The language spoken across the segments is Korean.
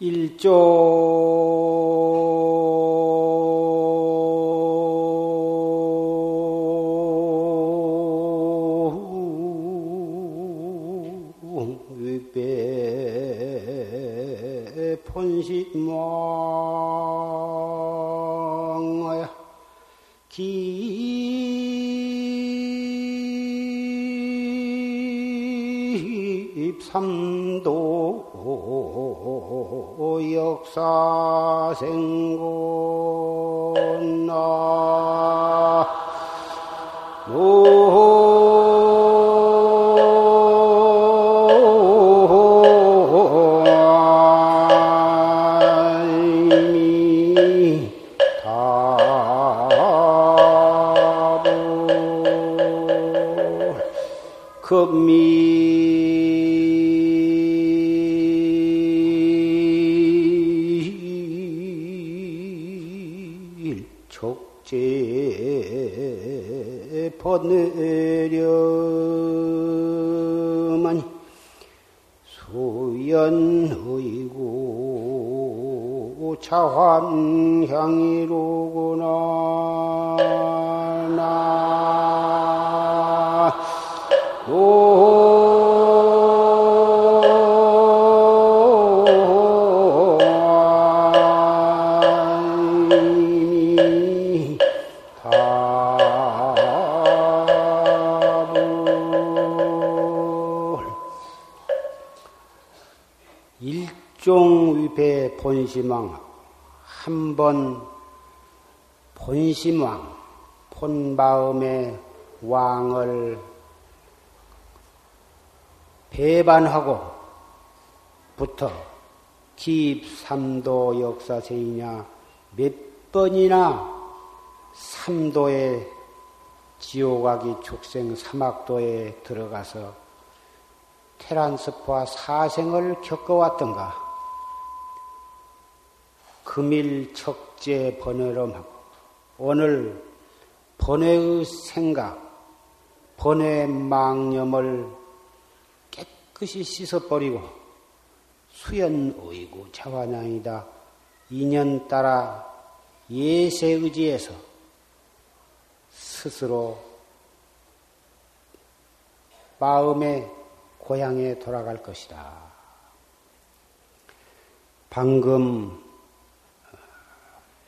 일조 본심왕 본마음의 왕을 배반하고 부터 기입삼도 역사세이냐 몇 번이나 삼도의 지옥아기 축생 사막도에 들어가서 테란스프와 사생을 겪어왔던가. 금일 척제 번외로 오늘 번외의 생각, 번외 망념을 깨끗이 씻어버리고 수연의고 자화냥이다. 인연 따라 예세의지에서 스스로 마음의 고향에 돌아갈 것이다. 방금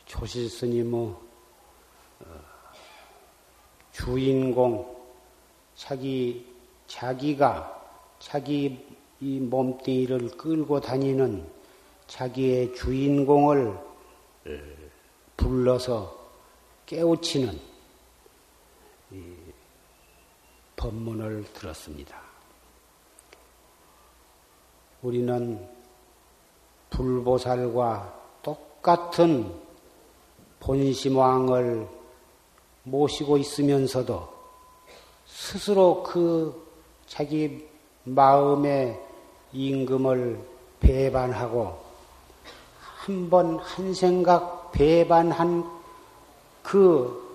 조실 스님의 주인공, 자기, 자기가 자기 이 몸뚱이를 끌고 다니는 자기의 주인공을 불러서 깨우치는 법문을 들었습니다. 우리는 불보살과 똑같은 본심왕을 모시고 있으면서도 스스로 그 자기 마음의 임금을 배반하고 한 번 한 생각 배반한 그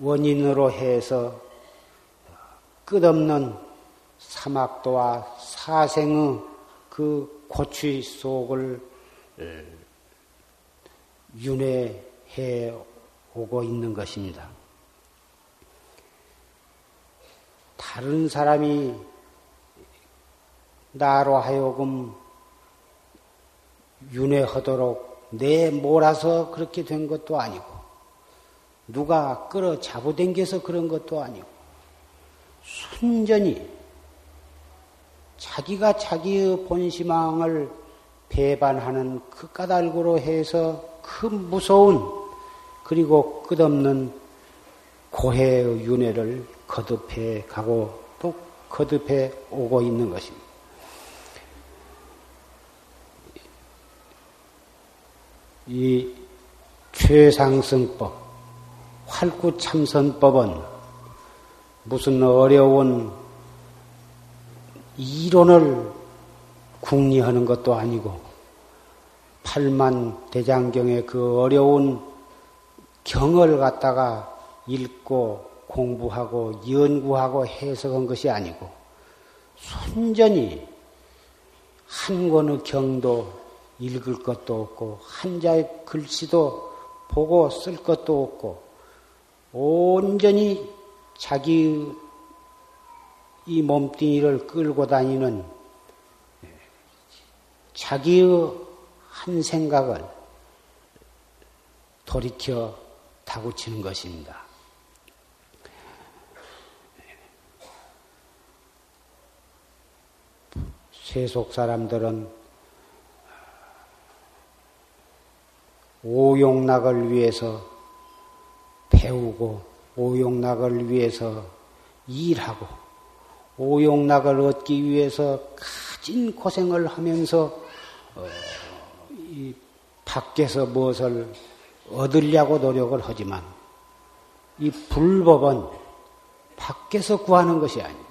원인으로 해서 끝없는 사막도와 사생의 그 고취 속을 윤회해 오고 있는 것입니다. 다른 사람이 나로 하여금 윤회하도록 내 몰아서 그렇게 된 것도 아니고, 누가 끌어 잡아당겨서 그런 것도 아니고, 순전히 자기가 자기의 본심왕을 배반하는 그 까닭으로 해서 그 무서운 그리고 끝없는 고해의 윤회를 거듭해 가고 또 거듭해 오고 있는 것입니다. 이 최상승법, 활구참선법은 무슨 어려운 이론을 궁리하는 것도 아니고 팔만 대장경의 그 어려운 경을 갖다가 읽고 공부하고 연구하고 해석한 것이 아니고 순전히 한 권의 경도 읽을 것도 없고 한자의 글씨도 보고 쓸 것도 없고 온전히 자기 이 몸뚱이를 끌고 다니는 자기의 한 생각을 돌이켜 다구치는 것입니다. 세속 사람들은 오용락을 위해서 배우고 오용락을 위해서 일하고 오용락을 얻기 위해서 가진 고생을 하면서 어, 이 밖에서 무엇을 얻으려고 노력을 하지만 이 불법은 밖에서 구하는 것이 아닙니다.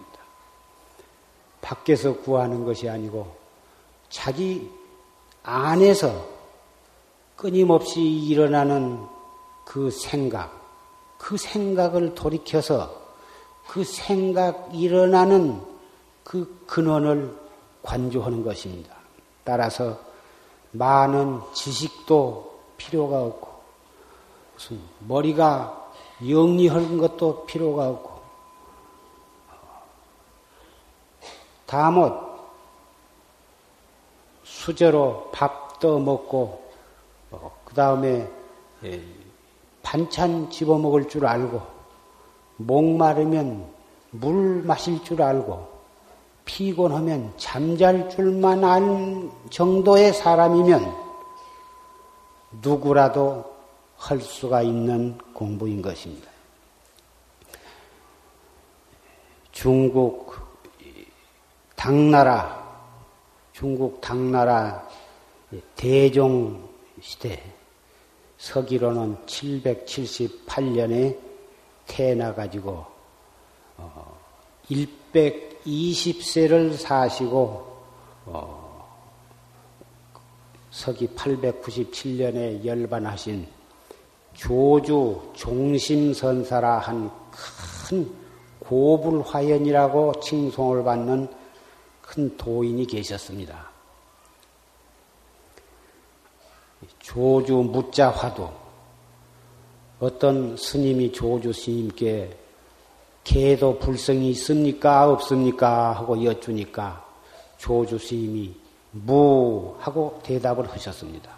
밖에서 구하는 것이 아니고 자기 안에서 끊임없이 일어나는 그 생각, 그 생각을 돌이켜서 그 생각 일어나는 그 근원을 관조하는 것입니다. 따라서 많은 지식도 필요가 없고 무슨 머리가 영리한 것도 필요가 없고. 다못 수저로 밥도 먹고 어, 그 다음에 예, 반찬 집어 먹을 줄 알고 목마르면 물 마실 줄 알고 피곤하면 잠잘 줄만 알 정도의 사람이면 누구라도 할 수가 있는 공부인 것입니다. 중국 당나라, 중국 당나라 대종 시대 서기로는 778년에 태어나 가지고 120세를 어, 사시고 어, 서기 897년에 열반하신 조주 종심선사라 한 큰 고불화연이라고 칭송을 받는 큰 도인이 계셨습니다. 조주 무자화도 어떤 스님이 조주 스님께 개도 불성이 있습니까? 없습니까? 하고 여쭈니까 조주 스님이 무 하고 대답을 하셨습니다.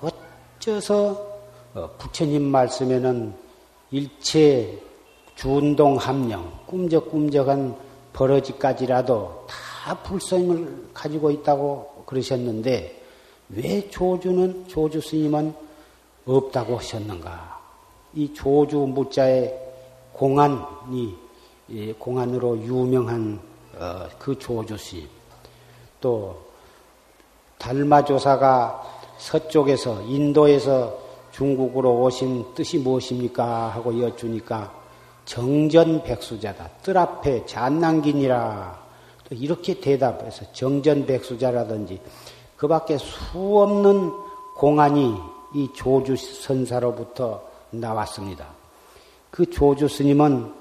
어째서 어, 부처님 말씀에는 일체 준동 함령, 꿈적꿈적한 버러지까지라도 다 불성을 가지고 있다고 그러셨는데 왜 조주는 조주 스님은 없다고 하셨는가? 이 조주 무자의 공안이 공안으로 유명한 어, 그 조주 스님 또 달마조사가 서쪽에서 인도에서 중국으로 오신 뜻이 무엇입니까? 하고 여쭈니까 정전백수자다. 뜰 앞에 잔난긴이라. 이렇게 대답해서 정전백수자라든지 그 밖에 수 없는 공안이 이 조주 선사로부터 나왔습니다. 그 조주 스님은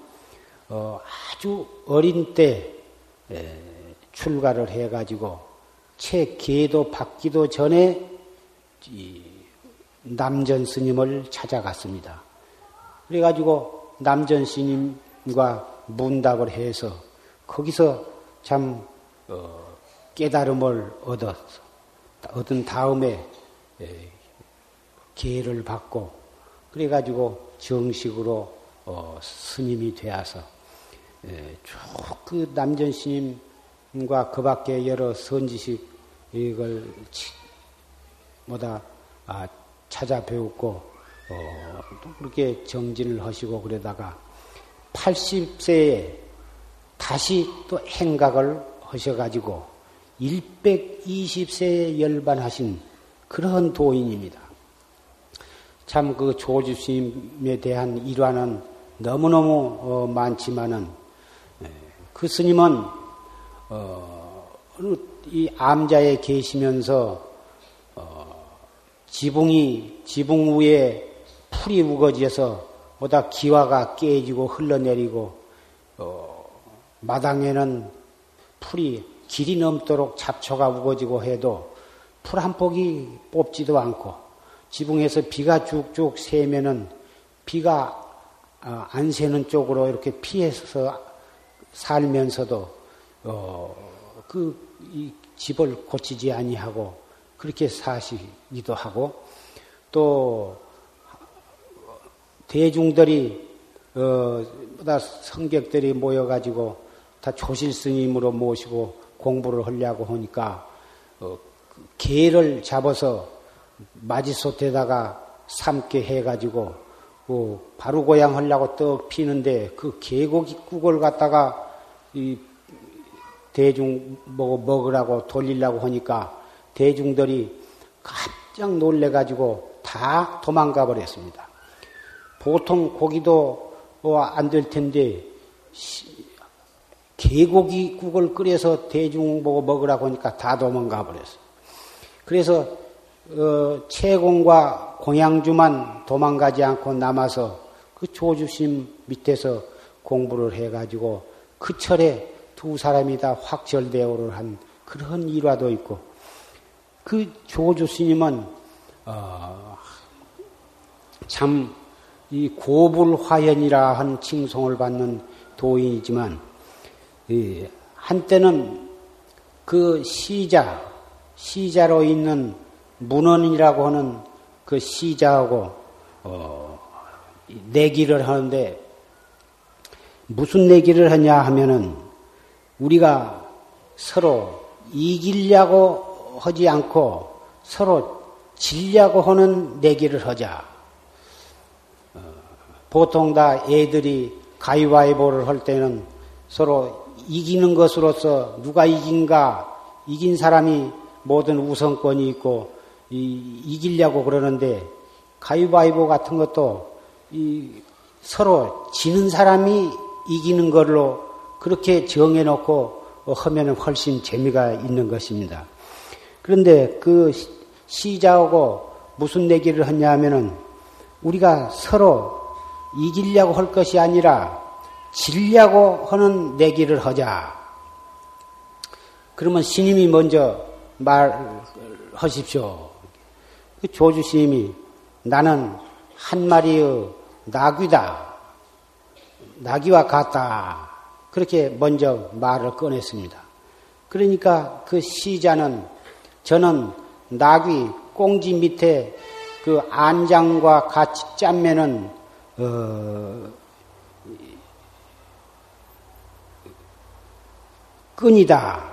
어 아주 어린 때 출가를 해가지고 채 계도 받기도 전에 남전 스님을 찾아갔습니다. 그래가지고 남전 스님과 문답을 해서 거기서 참 어, 깨달음을 얻었어. 얻은 다음에 에, 기회를 받고 그래가지고 정식으로 어, 스님이 되어서 쭉그 남전 스님과 그 밖에 여러 선지식 이걸 뭐다 아, 찾아 배웠고 어, 또 그렇게 정진을 하시고 그러다가 80세에 다시 또 행각을 하셔가지고 120세에 열반하신 그런 도인입니다. 참 그 조주스님에 대한 일화는 너무너무 어, 많지만은 그 스님은 어, 이 암자에 계시면서 어, 지붕이 지붕 위에 풀이 우거지어서 보다 기와가 깨지고 흘러내리고 어, 마당에는 풀이 길이 넘도록 잡초가 우거지고 해도 풀 한 폭이 뽑지도 않고 지붕에서 비가 쭉쭉 새면은 비가 어, 안 새는 쪽으로 이렇게 피해서 살면서도 어, 그이 집을 고치지 아니하고 그렇게 사시기도 하고 또 대중들이 어, 다 성격들이 모여가지고 다 조실 스님으로 모시고 공부를 하려고 하니까 어, 그 개를 잡아서 마지솥에다가 삶게 해가지고 그 바로 고양 하려고 떡 피는데 그 개고기 국을 갖다가 이 대중 먹으라고 돌리려고 하니까 대중들이 깜짝 놀래가지고 다 도망가 버렸습니다. 보통 고기도 뭐 안 될 텐데 개고기 국을 끓여서 대중 보고 먹으라고 하니까 다 도망가 버렸어요. 그래서 어, 채공과 공양주만 도망가지 않고 남아서 그 조주심 밑에서 공부를 해가지고 그 철에 두 사람이 다 확철대오를 한 그런 일화도 있고 그 조주 스님은 어, 참이 고불화연이라 한 칭송을 받는 도인이지만 한때는 그 시자 시자로 있는 문헌이라고 하는 그 시자하고 어, 내기를 하는데 무슨 내기를 하냐 하면은 우리가 서로 이기려고 하지 않고 서로 질려고 하는 내기를 하자. 어, 보통 다 애들이 가위바위보를 할 때는 서로 이기는 것으로서 누가 이긴가 이긴 사람이 모든 우선권이 있고 이, 이기려고 그러는데 가위바위보 같은 것도 서로 지는 사람이 이기는 걸로 그렇게 정해놓고 하면 훨씬 재미가 있는 것입니다. 그런데 그 시자하고 무슨 내기를 하냐 하면은 우리가 서로 이기려고 할 것이 아니라 질려고 하는 내기를 하자. 그러면 스님이 먼저 말하십시오. 그 조주 스님이 나는 한 마리의 나귀다. 나귀와 같다. 그렇게 먼저 말을 꺼냈습니다. 그러니까 그 시자는 저는 나귀 꽁지 밑에 그 안장과 같이 짠면은 어, 끈이다.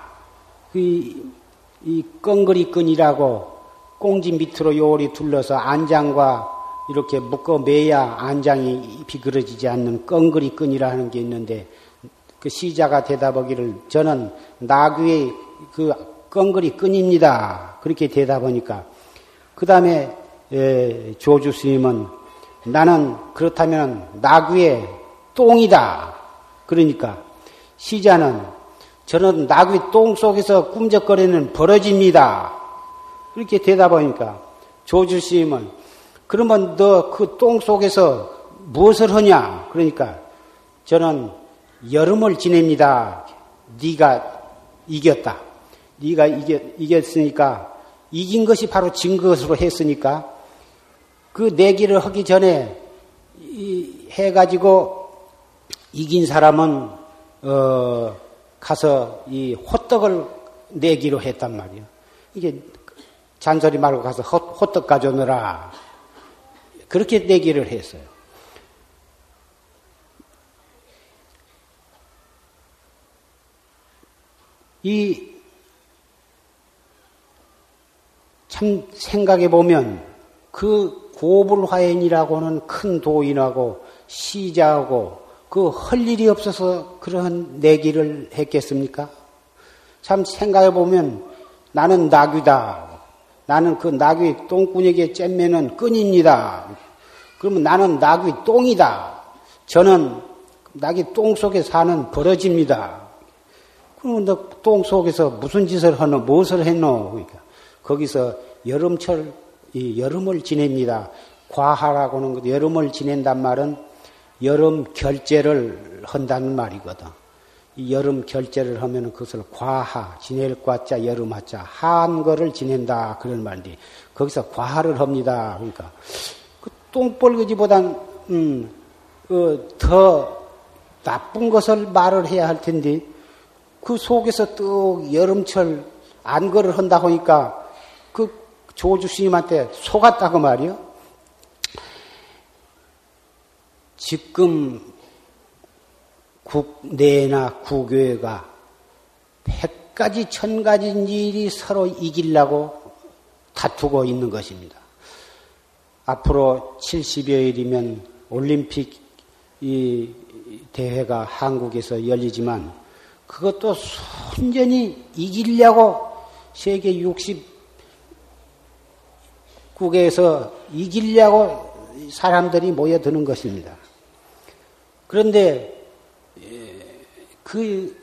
그, 이 껑거리 끈이라고 꽁지 밑으로 요리 둘러서 안장과 이렇게 묶어 매야 안장이 비그러지지 않는 껑거리 끈이라 하는 게 있는데 그 시자가 대답하기를 저는 나귀의 그 껑거리 끈입니다. 그렇게 대답하니까 그 다음에 조주 스님은 나는 그렇다면 나귀의 똥이다. 그러니까 시자는 저는 나귀 똥 속에서 꿈적거리는 버러집니다. 이렇게 대답하니까 조주 스님은 그러면 너 그 똥 속에서 무엇을 하냐? 그러니까 저는 여름을 지냅니다. 네가 이겼다. 네가 이겼, 이겼으니까 이긴 것이 바로 진 것으로 했으니까 그 내기를 하기 전에 해가지고 이긴 사람은 어 가서 이 호떡을 내기로 했단 말이에요. 이게 잔소리 말고 가서 호, 떡 가져오느라 그렇게 내기를 했어요. 이 참 생각해 보면 그 고불화연이라고 하는 큰 도인하고 시자하고 그 할 일이 없어서 그러한 내기를 했겠습니까? 참 생각해 보면 나는 나귀다. 나는 그 나귀 똥꾸에게 잼매는 끈입니다. 그러면 나는 나귀 똥이다. 저는 나귀 똥 속에 사는 버러집니다. 그러면 너 똥 속에서 무슨 짓을 하노? 무엇을 했노? 그러니까 거기서 여름철, 이 여름을 지냅니다. 과하라고는 것, 여름을 지낸단 말은 여름 결제를 한다는 말이거든. 여름 결제를 하면 그것을 과하, 지낼 과자, 여름 하자, 한 거를 지낸다. 그런 말인데, 거기서 과하를 합니다. 그러니까, 그 똥벌거지보단, 음, 어, 더 나쁜 것을 말을 해야 할 텐데, 그 속에서 또 여름철 안거를 한다 하니까, 그 조주 스님한테 속았다고 말이요. 지금 국내나 국외가 백 가지 천 가지 일이 서로 이기려고 다투고 있는 것입니다. 앞으로 70여일이면 올림픽 이 대회가 한국에서 열리지만 그것도 순전히 이기려고 세계 60 국에서 이기려고 사람들이 모여드는 것입니다. 그런데 그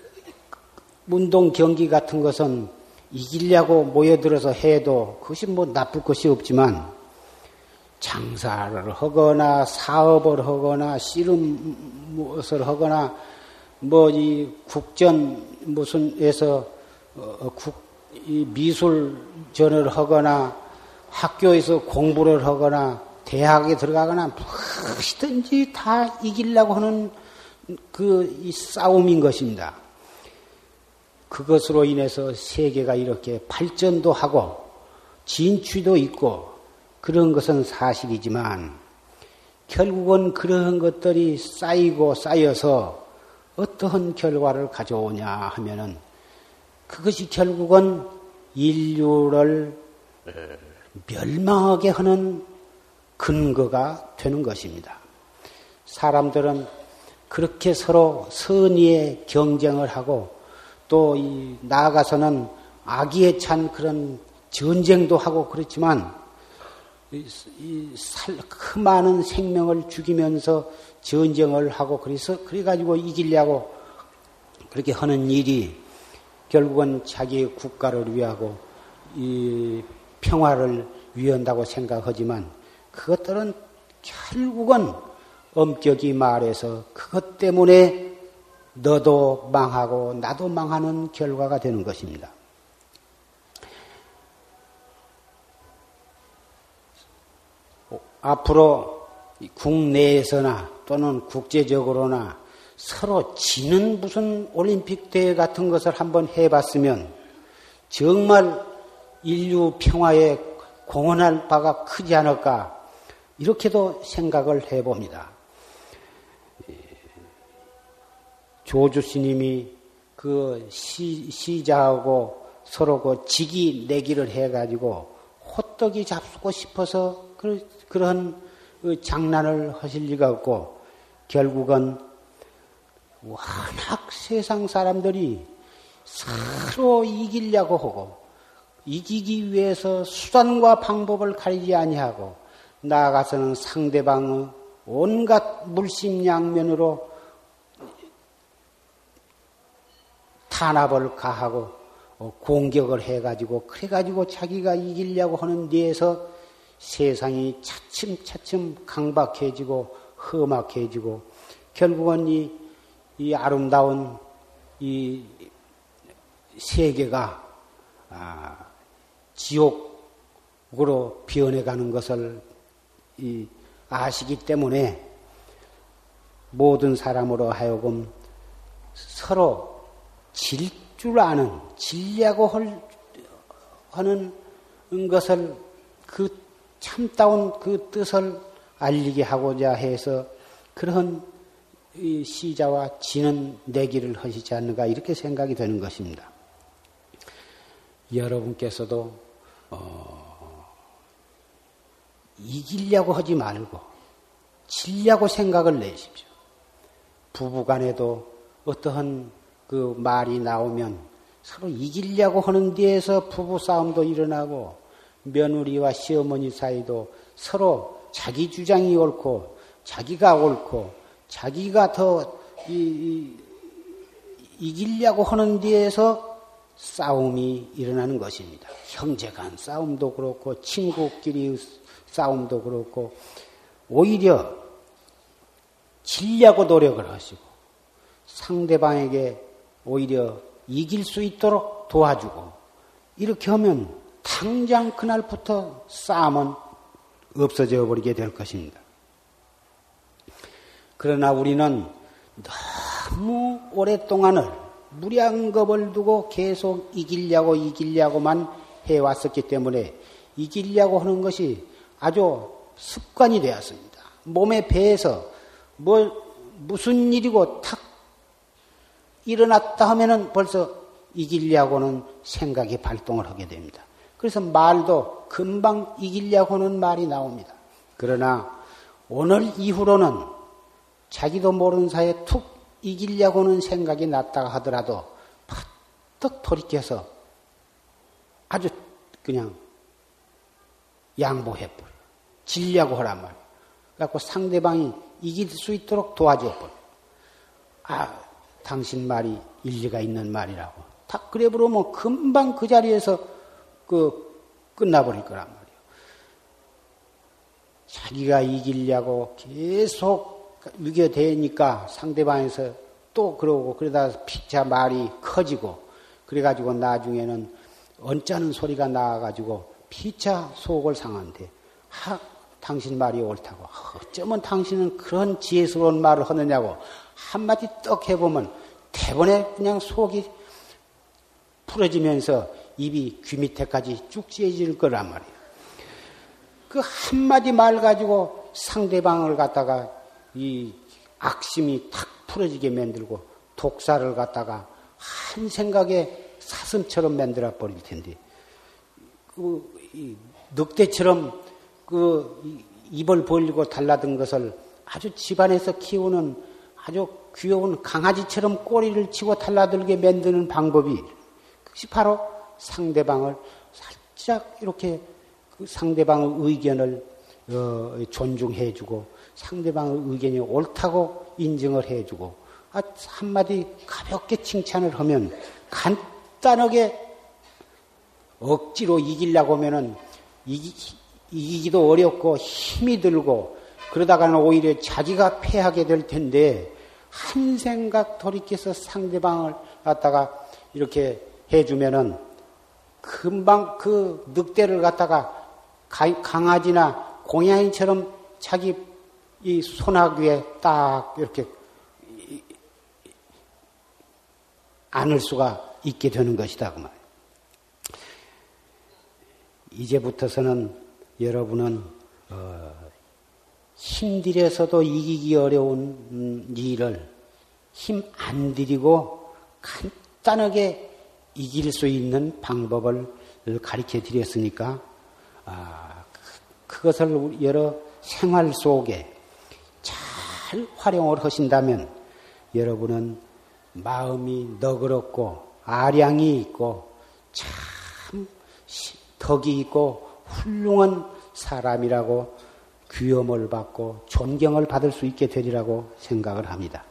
운동 경기 같은 것은 이기려고 모여들어서 해도 그것이 뭐 나쁠 것이 없지만 장사를 하거나 사업을 하거나 씨름 무엇을 하거나 뭐 이 국전 무슨 에서 어, 국, 이 미술전을 하거나 학교에서 공부를 하거나 대학에 들어가거나 무엇이든지 다 이기려고 하는 그 싸움인 것입니다. 그것으로 인해서 세계가 이렇게 발전도 하고 진취도 있고 그런 것은 사실이지만 결국은 그런 것들이 쌓이고 쌓여서 어떠한 결과를 가져오냐 하면은 그것이 결국은 인류를 멸망하게 하는 근거가 되는 것입니다. 사람들은 그렇게 서로 선의의 경쟁을 하고 또 나아가서는 악의에 찬 그런 전쟁도 하고 그렇지만 그 많은 생명을 죽이면서 전쟁을 하고 그래서 그래가지고 이기려고 그렇게 하는 일이 결국은 자기 국가를 위하고 이 평화를 위한다고 생각하지만 그것들은 결국은 엄격히 말해서 그것 때문에 너도 망하고 나도 망하는 결과가 되는 것입니다. 앞으로 국내에서나 또는 국제적으로나 서로 지는 무슨 올림픽 대회 같은 것을 한번 해봤으면 정말 인류 평화에 공헌할 바가 크지 않을까 이렇게도 생각을 해봅니다. 조주 스님이 그 시, 시자하고 서로 그 직이 내기를 해가지고 호떡이 잡수고 싶어서 그, 그런 그 장난을 하실 리가 없고 결국은 워낙 세상 사람들이 서로 이기려고 하고 이기기 위해서 수단과 방법을 가리지 아니하고 나아가서는 상대방의 온갖 물심양면으로 탄압을 가하고 어, 공격을 해가지고 그래가지고 자기가 이기려고 하는 데에서 세상이 차츰차츰 강박해지고 험악해지고 결국은 이, 이 아름다운 이 세계가 아, 지옥으로 변해가는 것을 이 아시기 때문에 모든 사람으로 하여금 서로 질 줄 아는, 질려고 하는 것을 그 참다운 그 뜻을 알리게 하고자 해서 그런 시자와 지는 내기를 하시지 않는가 이렇게 생각이 되는 것입니다. 여러분께서도 어, 이기려고 하지 말고 질려고 생각을 내십시오. 부부간에도 어떠한 그 말이 나오면 서로 이기려고 하는 데에서 부부 싸움도 일어나고 며느리와 시어머니 사이도 서로 자기 주장이 옳고 자기가 옳고 자기가 더 이, 이, 기려고 하는 데에서 싸움이 일어나는 것입니다. 형제 간 싸움도 그렇고 친구끼리 싸움도 그렇고 오히려 질려고 노력을 하시고 상대방에게 오히려 이길 수 있도록 도와주고 이렇게 하면 당장 그날부터 싸움은 없어져 버리게 될 것입니다. 그러나 우리는 너무 오랫동안을 무량겁을 두고 계속 이기려고 이기려고만 해왔었기 때문에 이기려고 하는 것이 아주 습관이 되었습니다. 몸에 배에서 뭐 무슨 일이고 탁 일어났다 하면은 벌써 이기려고는 생각이 발동을 하게 됩니다. 그래서 말도 금방 이기려고 하는 말이 나옵니다. 그러나 오늘 이후로는 자기도 모르는 사이에 툭 이기려고는 생각이 났다가 하더라도 파떡 돌이켜서 아주 그냥 양보해버려. 질려고 하란 말이야. 그래갖고 상대방이 이길 수 있도록 도와줘버려. 아, 당신 말이 일리가 있는 말이라고. 다 그래 부르면 금방 그 자리에서 그 끝나버릴 거란 말이에요. 자기가 이기려고 계속 유교되니까 상대방에서 또 그러고 그러다 피차 말이 커지고 그래가지고 나중에는 언짢은 소리가 나와가지고 피차 속을 상한데 하, 당신 말이 옳다고 어쩌면 당신은 그런 지혜스러운 말을 하느냐고 한마디 떡 해보면 대번에 그냥 속이 풀어지면서 입이 귀 밑에까지 쭉 찢어질 거란 말이에요. 그 한마디 말 가지고 상대방을 갖다가 이 악심이 탁 풀어지게 만들고 독사를 갖다가 한 생각에 사슴처럼 만들어 버릴 텐데. 그 늑대처럼 그 입을 벌리고 달라든 것을 아주 집안에서 키우는 아주 귀여운 강아지처럼 꼬리를 치고 달라들게 만드는 방법이 그것이 바로 상대방을 살짝 이렇게 그 상대방의 의견을 어, 존중해주고 상대방의 의견이 옳다고 인정을 해주고 아, 한마디 가볍게 칭찬을 하면 간단하게 억지로 이기려고 하면은 이기, 이기기도 어렵고 힘이 들고 그러다가는 오히려 자기가 패하게 될 텐데 한 생각 돌이켜서 상대방을 갖다가 이렇게 해주면은 금방 그 늑대를 갖다가 강아지나 고양이처럼 자기 이 손아귀에 딱 이렇게 안을 수가 있게 되는 것이다 그 말. 이제부터서는 여러분은 어, 힘들여서도 이기기 어려운 일을 힘 안 들이고 간단하게 이길 수 있는 방법을 가르쳐 드렸으니까 아, 그것을 여러 생활 속에 잘 활용을 하신다면 여러분은 마음이 너그럽고 아량이 있고 참 덕이 있고 훌륭한 사람이라고 귀염을 받고 존경을 받을 수 있게 되리라고 생각을 합니다.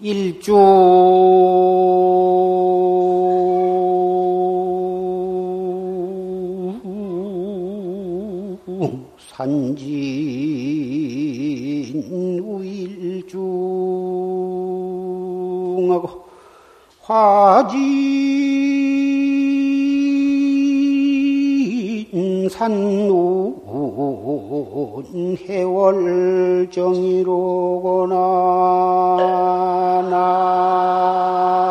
일주 산진 우일중하고 화진 산운 해월정이로구나 나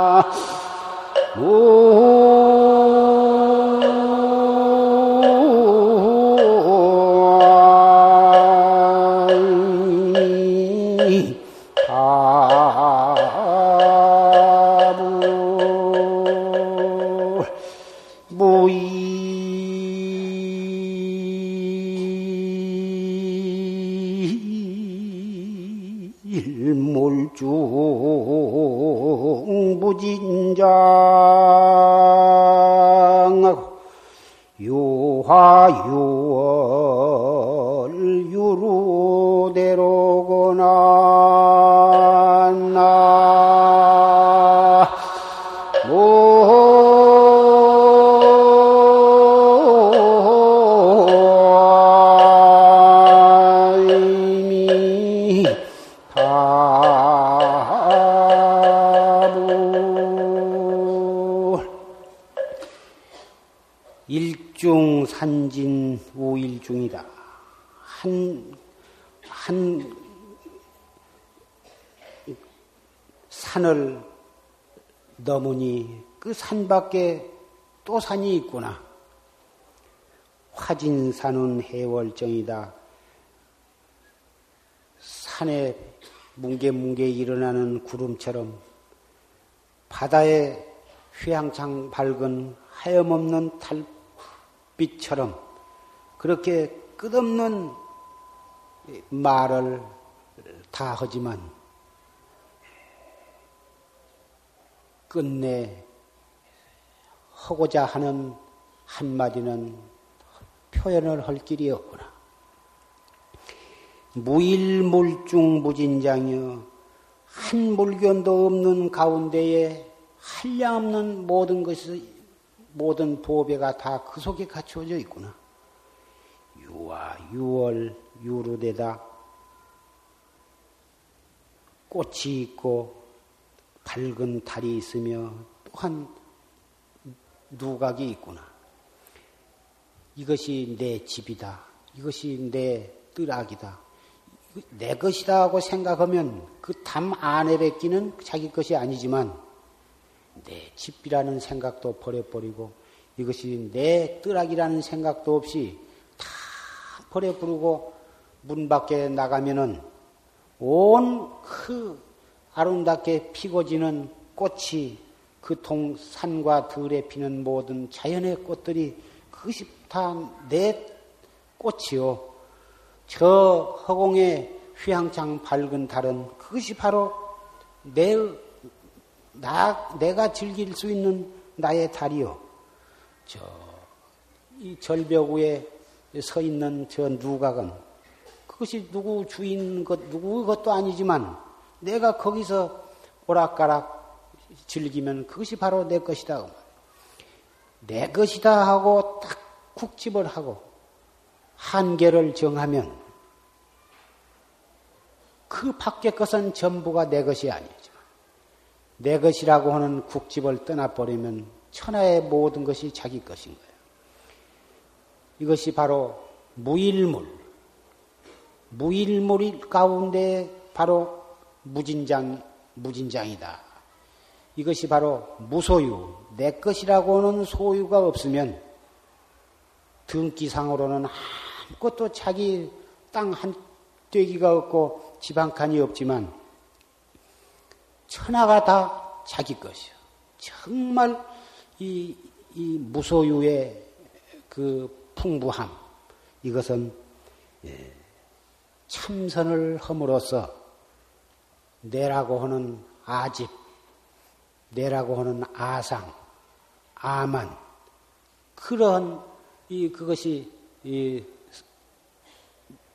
밖에 또 산이 있구나. 화진산은 해월정이다. 산에 뭉게뭉게 일어나는 구름처럼 바다에 휘황창 밝은 하염없는 달빛처럼 그렇게 끝없는 말을 다 하지만 끝내 하고자 하는 한마디는 표현을 할 길이 없구나. 무일물중 무진장이여 한 물견도 없는 가운데에 한량없는 모든 것이 모든 보배가 다 그 속에 갖추어져 있구나. 유와 유월 유루되다 꽃이 있고 밝은 달이 있으며 또한 누각이 있구나. 이것이 내 집이다. 이것이 내 뜰악이다. 내 것이다 하고 생각하면 그 담 안에 뱉기는 자기 것이 아니지만 내 집이라는 생각도 버려버리고 이것이 내 뜰악이라는 생각도 없이 다 버려버리고 문 밖에 나가면은 온 그 아름답게 피고 지는 꽃이 그 동 산과 들에 피는 모든 자연의 꽃들이 그것이 다 내 꽃이요. 저 허공에 휘황창 밝은 달은 그것이 바로 내, 나, 내가 즐길 수 있는 나의 달이요. 저, 이 절벽 위에 서 있는 저 누각은 그것이 누구 주인 것, 누구 것도 아니지만 내가 거기서 오락가락 즐기면 그것이 바로 내 것이다. 내 것이다 하고 딱 국집을 하고 한계를 정하면 그 밖의 것은 전부가 내 것이 아니지만 내 것이라고 하는 국집을 떠나버리면 천하의 모든 것이 자기 것인 거예요. 이것이 바로 무일물. 무일물 가운데 바로 무진장, 무진장이다. 이것이 바로 무소유. 내 것이라고 하는 소유가 없으면 등기상으로는 아무것도 자기 땅 한 떼기가 없고 집 한 칸이 없지만 천하가 다 자기 것이요. 정말 이, 이 무소유의 그 풍부함 이것은 예, 참선을 함으로써 내라고 하는 아집, 내라고 하는 아상, 아만 그런 이 그것이 이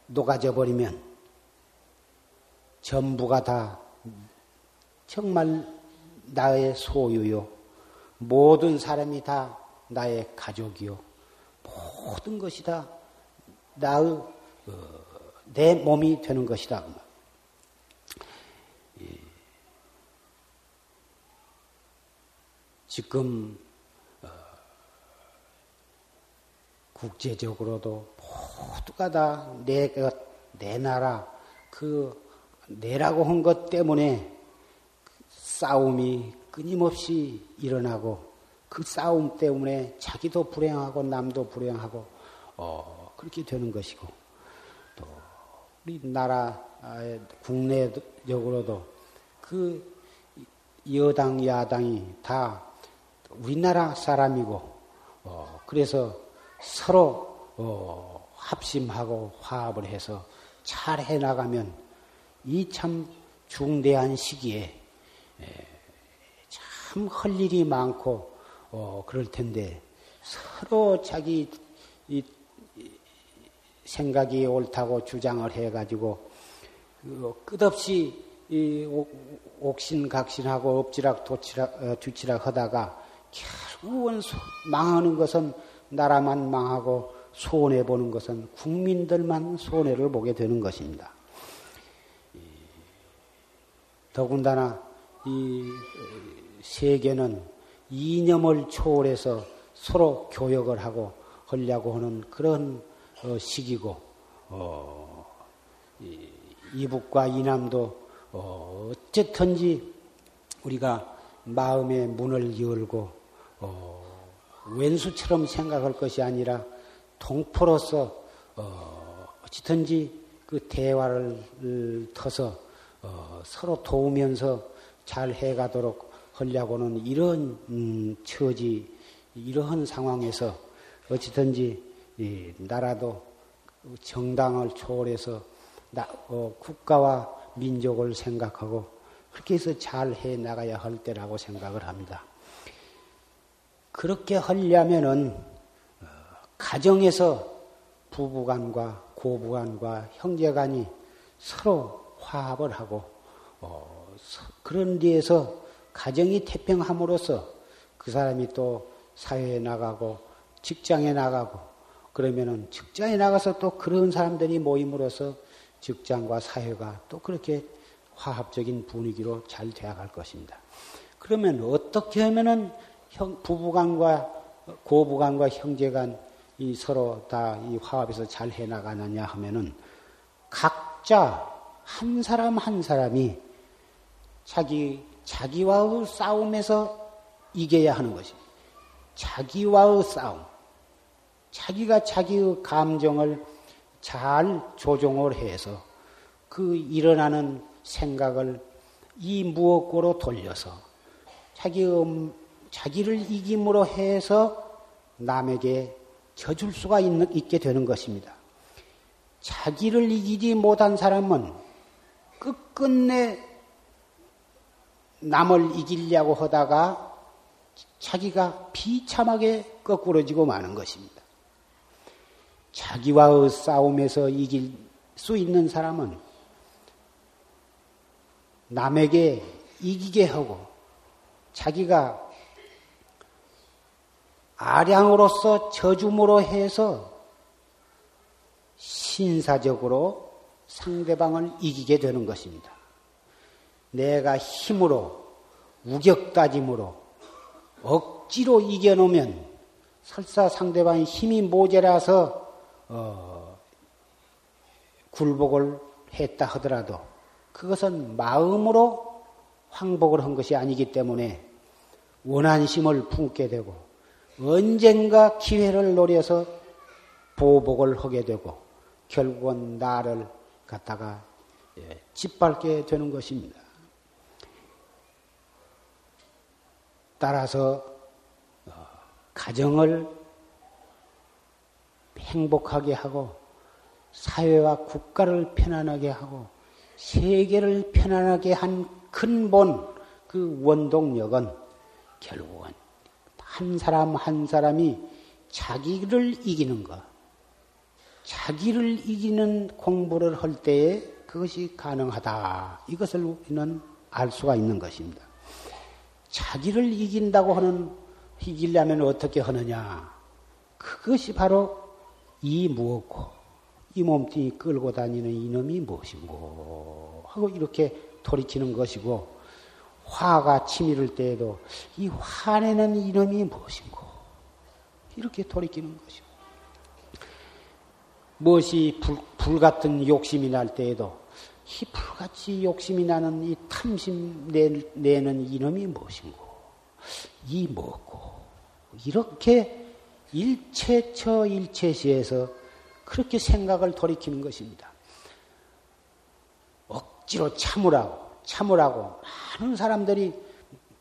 녹아져 버리면 전부가 다 정말 나의 소유요. 모든 사람이 다 나의 가족이요. 모든 것이 다 나의 어, 내 몸이 되는 것이다. 지금 국제적으로도 모두가 다 내 것, 내 나라, 그 내라고 한 것 때문에 싸움이 끊임없이 일어나고 그 싸움 때문에 자기도 불행하고 남도 불행하고 어, 그렇게 되는 것이고 또 우리 나라 국내적으로도 그 여당 야당이 다 우리나라 사람이고 어, 그래서 서로 어, 합심하고 화합을 해서 잘 해나가면 이 참 중대한 시기에 참할 일이 많고 어, 그럴 텐데 서로 자기 이, 생각이 옳다고 주장을 해가지고 그 끝없이 이 옥신각신하고 엎지락 도치락 어, 뒤치락 하다가 결국은 망하는 것은 나라만 망하고 손해 보는 것은 국민들만 손해를 보게 되는 것입니다. 더군다나 이 세계는 이념을 초월해서 서로 교역을 하고 하려고 하는 그런 어, 시기고 어, 이북과 이남도 어, 어쨌든지 우리가 마음의 문을 열고 어, 왼수처럼 생각할 것이 아니라 동포로서 어, 어찌든지 그 대화를 터서 어, 서로 도우면서 잘 해가도록 하려고는 이런 음, 처지 이러한 상황에서 어찌든지 이 나라도 정당을 초월해서 나, 어, 국가와 민족을 생각하고 그렇게 해서 잘 해 나가야 할 때라고 생각을 합니다. 그렇게 하려면은 어, 가정에서 부부간과 고부간과 형제간이 서로 화합을 하고 어, 그런 데에서 가정이 태평함으로써 그 사람이 또 사회에 나가고 직장에 나가고 그러면은 직장에 나가서 또 그런 사람들이 모임으로써 직장과 사회가 또 그렇게 화합적인 분위기로 잘 되어갈 것입니다. 그러면 어떻게 하면은 형, 부부간과 고부간과 형제간 이 서로 다 이 화합에서 잘 해나가느냐 하면은 각자 한 사람 한 사람이 자기 자기와의 싸움에서 이겨야 하는 것입니다. 자기와의 싸움. 자기가 자기의 감정을 잘 조종을 해서 그 일어나는 생각을 이 무엇고로 돌려서 자기의 자기를 이김으로 해서 남에게 져줄 수가 있게 되는 것입니다. 자기를 이기지 못한 사람은 끝끝내 남을 이기려고 하다가 자기가 비참하게 거꾸러지고 마는 것입니다. 자기와의 싸움에서 이길 수 있는 사람은 남에게 이기게 하고 자기가 아량으로서 저줌으로 해서 신사적으로 상대방을 이기게 되는 것입니다. 내가 힘으로 우격다짐으로 억지로 이겨놓으면 설사 상대방이 힘이 모자라서 어, 굴복을 했다 하더라도 그것은 마음으로 황복을 한 것이 아니기 때문에 원한심을 품게 되고 언젠가 기회를 노려서 보복을 하게 되고 결국은 나를 갖다가 예, 짓밟게 되는 것입니다. 따라서 어, 가정을 행복하게 하고 사회와 국가를 편안하게 하고 세계를 편안하게 한 근본 그 원동력은 결국은 한 사람 한 사람이 자기를 이기는 것, 자기를 이기는 공부를 할 때에 그것이 가능하다. 이것을 우리는 알 수가 있는 것입니다. 자기를 이긴다고 하는, 이기려면 어떻게 하느냐. 그것이 바로 이 무엇고, 이 몸뚱이 끌고 다니는 이놈이 무엇인고, 하고 이렇게 돌이키는 것이고, 화가 치밀을 때에도 이 화내는 이놈이 무엇인고, 이렇게 돌이키는 것이고, 무엇이 불, 불 같은 욕심이 날 때에도 이 불같이 욕심이 나는 이 탐심 내, 내는 이놈이 무엇인고, 이 무엇고, 이렇게 일체처 일체시에서 그렇게 생각을 돌이키는 것입니다. 억지로 참으라고, 참으라고 많은 사람들이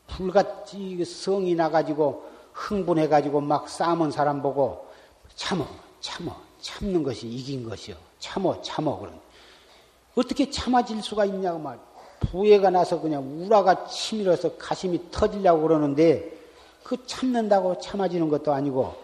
불같이 성이 나가지고 흥분해가지고 막 싸문 사람 보고 참어, 참어, 참는 것이 이긴 것이요. 참어, 참어. 그런. 어떻게 참아질 수가 있냐고 말. 부해가 나서 그냥 우라가 치밀어서 가심이 터지려고 그러는데 그 참는다고 참아지는 것도 아니고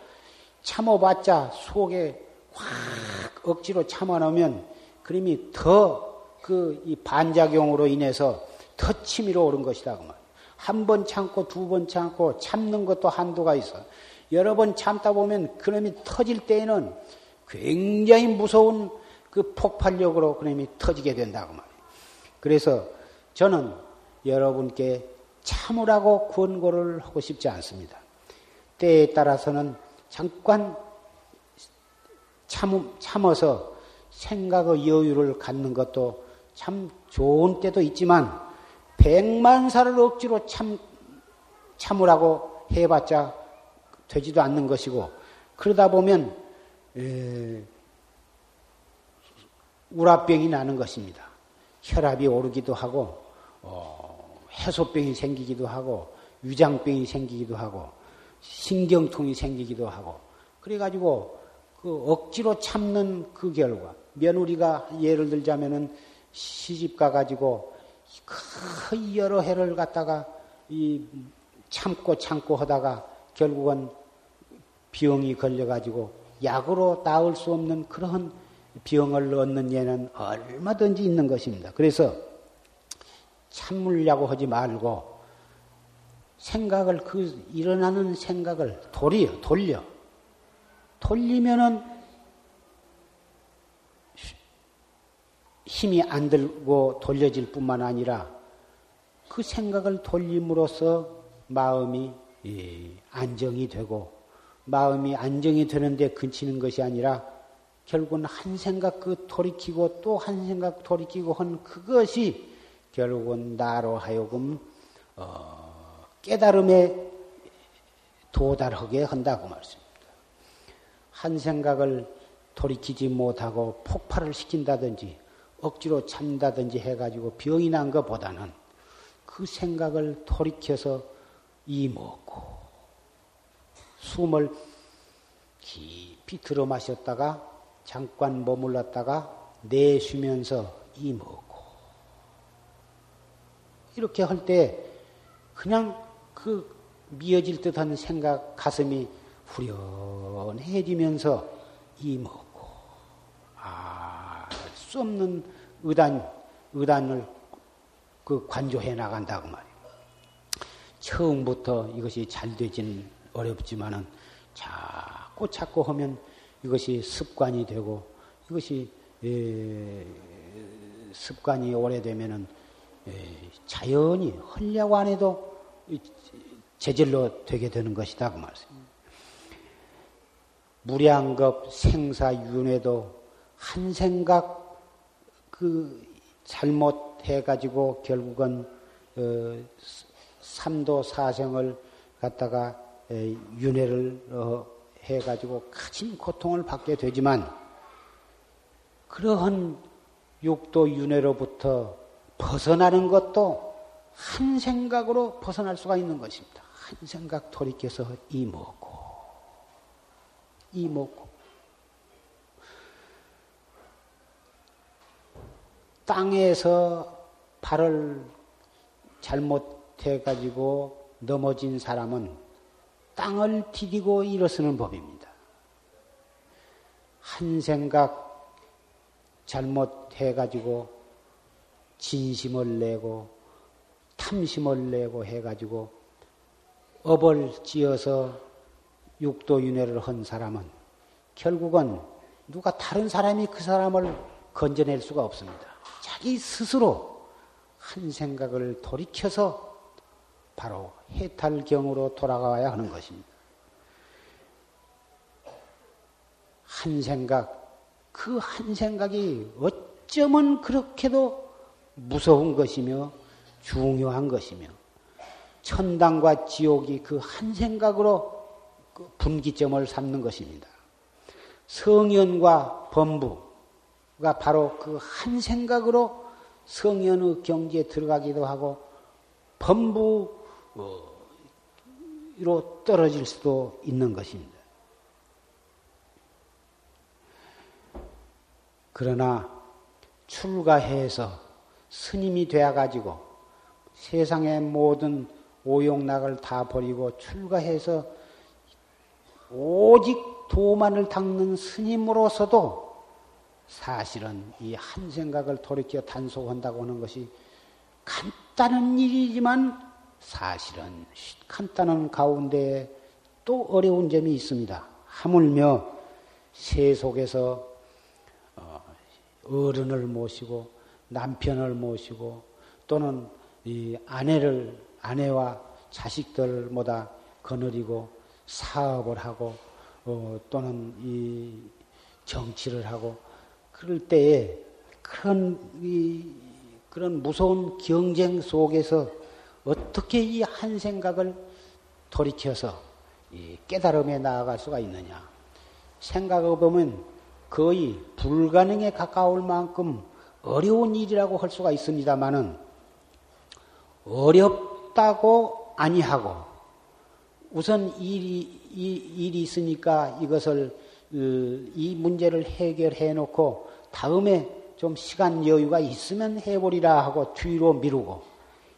참어봤자 속에 확 억지로 참아놓으면 그림이 더 그 이 반작용으로 인해서 더 치밀어 오른 것이다. 그 말. 한번 참고 두 번 참고 참는 것도 한도가 있어. 여러 번 참다 보면 그놈이 터질 때에는 굉장히 무서운 그 폭발력으로 그놈이 터지게 된다고 말이에요. 그래서 저는 여러분께 참으라고 권고를 하고 싶지 않습니다. 때에 따라서는 잠깐 참, 참어서 생각의 여유를 갖는 것도 참 좋은 때도 있지만 백만 살을 억지로 참, 참으라고 해봤자 되지도 않는 것이고 그러다 보면 에, 우라병이 나는 것입니다. 혈압이 오르기도 하고 어, 해소병이 생기기도 하고 위장병이 생기기도 하고 신경통이 생기기도 하고 그래가지고 그 억지로 참는 그 결과 며느리가 예를 들자면은 시집 가가지고 그 여러 해를 갖다가 이 참고 참고 하다가 결국은 병이 걸려가지고 약으로 나을 수 없는 그런 병을 얻는 예는 얼마든지 있는 것입니다. 그래서 참으려고 하지 말고 생각을 그 일어나는 생각을 돌려 돌려 돌리면은 힘이 안 들고 돌려질 뿐만 아니라 그 생각을 돌림으로써 마음이 예, 안정이 되고 마음이 안정이 되는데 근치는 것이 아니라 결국은 한 생각 그 돌이키고 또 한 생각 돌이키고 한 그것이 결국은 나로 하여금 어, 깨달음에 도달하게 한다고 말씀입니다. 한 생각을 돌이키지 못하고 폭발을 시킨다든지 억지로 참다든지 해가지고 병이 난 것보다는 그 생각을 돌이켜서 이먹고 숨을 깊이 들어 마셨다가 잠깐 머물렀다가 내쉬면서 이먹고. 이렇게 할 때 그냥 그 미어질 듯한 생각 가슴이 후련해지면서 이먹고. 알 수 없는 의단 의단을 그 관조해 나간다고 말이에요. 처음부터 이것이 잘 되진 어렵지만은 자꾸 자꾸 하면 이것이 습관이 되고 이것이 에, 습관이 오래되면은 에, 자연히 헐려고 안 해도 제절로 되게 되는 것이다 그 말씀. 무량겁 생사윤회도 한 생각 그 잘못해 가지고 결국은 어, 삼도 사생을 갖다가 에, 윤회를 어, 해가지고 가진 고통을 받게 되지만 그러한 육도 윤회로부터 벗어나는 것도 한 생각으로 벗어날 수가 있는 것입니다. 한 생각 돌이켜서 이먹고 이먹고 땅에서 발을 잘못해 가지고 넘어진 사람은 땅을 디디고 일어서는 법입니다. 한 생각 잘못해 가지고 진심을 내고 탐심을 내고 해 가지고 업을 지어서 육도 윤회를 한 사람은 결국은 누가 다른 사람이 그 사람을 건져낼 수가 없습니다. 자기 스스로 한 생각을 돌이켜서 바로 해탈경으로 돌아가야 하는 것입니다. 한 생각, 그 한 생각이 어쩌면 그렇게도 무서운 것이며 중요한 것이며 천당과 지옥이 그 한 생각으로 그 분기점을 삼는 것입니다. 성현과 범부 가 바로 그 한 생각으로 성현의 경지에 들어가기도 하고 범부 로 떨어질 수도 있는 것입니다. 그러나 출가해서 스님이 되어가지고 세상의 모든 오용락을 다 버리고 출가해서 오직 도만을 닦는 스님으로서도 사실은 이 한 생각을 돌이켜 단속한다고 하는 것이 간단한 일이지만 사실은 간단한 가운데 또 어려운 점이 있습니다. 하물며 세속에서 어, 어른을 모시고 남편을 모시고 또는 이 아내를 아내와 자식들보다 거느리고 사업을 하고 어, 또는 이 정치를 하고 그럴 때에 그런 이 그런 무서운 경쟁 속에서 어떻게 이 한 생각을 돌이켜서 깨달음에 나아갈 수가 있느냐? 생각해 보면 거의 불가능에 가까울 만큼 어려운 일이라고 할 수가 있습니다만은 어렵다고 아니하고 우선 일이 이, 일이 있으니까 이것을 어, 이 문제를 해결해 놓고 다음에 좀 시간 여유가 있으면 해보리라 하고 뒤로 미루고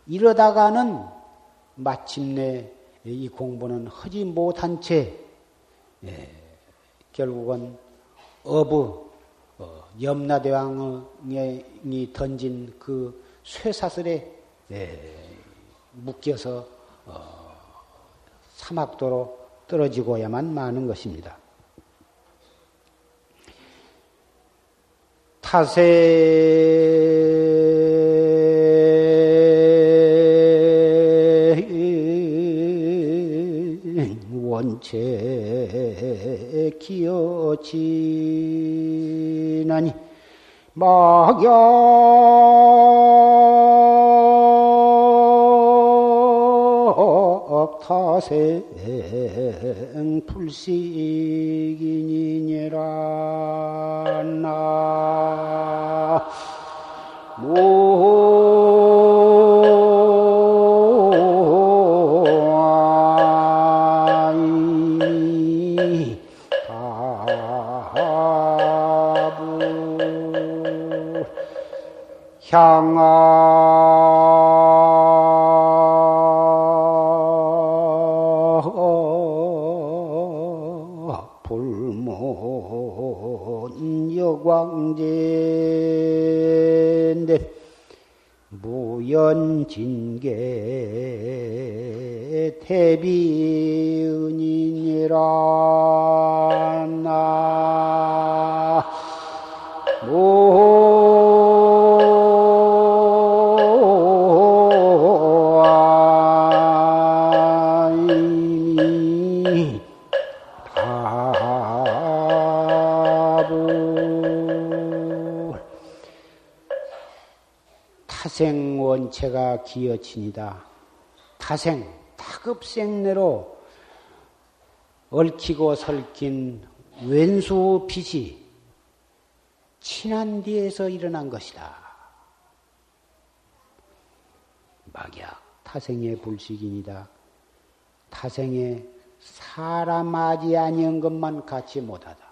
이러다가는 마침내 이 공부는 하지 못한 채 예, 결국은 어부 어, 염라대왕이 던진 그 쇠사슬에 예, 묶여서 어, 사막도로 떨어지고야만 마는 것입니다. 타세. 원체 기어지나니 막역 타생 불식 향 기어치니다. 타생, 타급생내로 얽히고 설킨 왼수 빛이 친한 뒤에서 일어난 것이다. 막약 타생의 불식이니다. 타생에 사람하지 아니한 것만 갖지 못하다.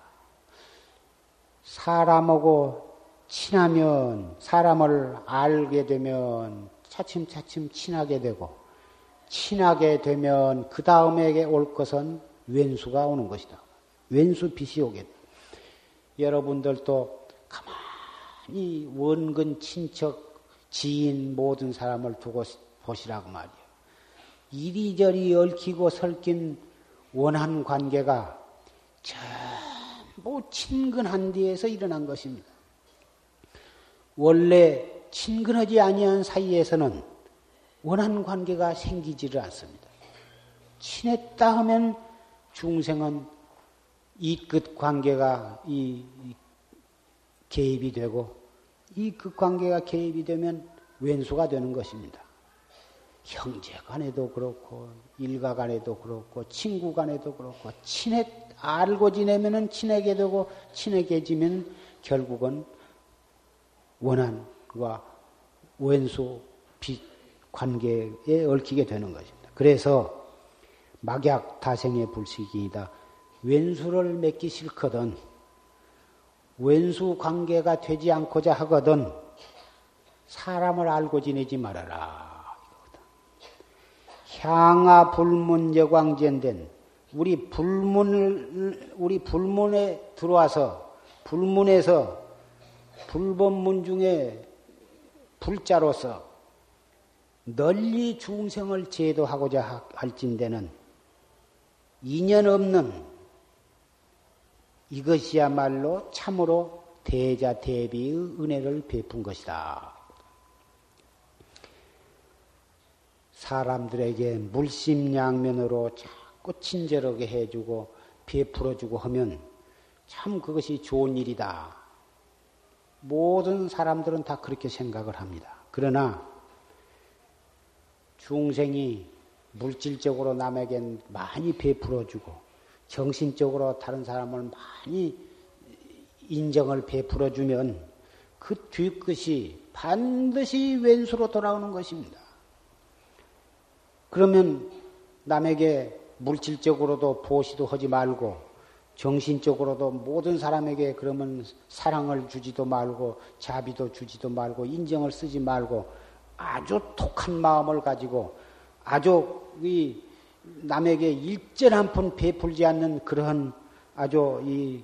사람하고 친하면 사람을 알게 되면 차츰차츰 친하게 되고 친하게 되면 그 다음에 올 것은 왼수가 오는 것이다. 왼수 빛이 오게 돼. 여러분들도 가만히 원근 친척 지인 모든 사람을 두고 보시라고 말이요. 이리저리 얽히고 설킨 원한 관계가 전부 친근한 데에서 일어난 것입니다. 원래 친근하지 아니한 사이에서는 원한 관계가 생기지를 않습니다. 친했다 하면 중생은 이 끝 관계가 이 개입이 되고 이 끝 관계가 개입이 되면 왼수가 되는 것입니다. 형제 간에도 그렇고 일가 간에도 그렇고 친구 간에도 그렇고 친해 알고 지내면은 친하게 되고 친하게 지면 결국은 원한 과 왼수 빛 관계에 얽히게 되는 것입니다. 그래서 막약 다생의 불식이다. 왼수를 맺기 싫거든 왼수 관계가 되지 않고자 하거든 사람을 알고 지내지 말아라. 향하 불문 여광전된 우리 불문을 우리 불문에 들어와서 불문에서 불법문 중에 불자로서 널리 중생을 제도하고자 할진대는 인연 없는 이것이야말로 참으로 대자 대비의 은혜를 베푼 것이다. 사람들에게 물심양면으로 자꾸 친절하게 해주고 베풀어주고 하면 참 그것이 좋은 일이다. 모든 사람들은 다 그렇게 생각을 합니다. 그러나 중생이 물질적으로 남에겐 많이 베풀어주고 정신적으로 다른 사람을 많이 인정을 베풀어주면 그 뒤끝이 반드시 왼수로 돌아오는 것입니다. 그러면 남에게 물질적으로도 보시도 하지 말고 정신적으로도 모든 사람에게 그러면 사랑을 주지도 말고 자비도 주지도 말고 인정을 쓰지 말고 아주 독한 마음을 가지고 아주 이 남에게 일전 한푼 베풀지 않는 그러한 아주 이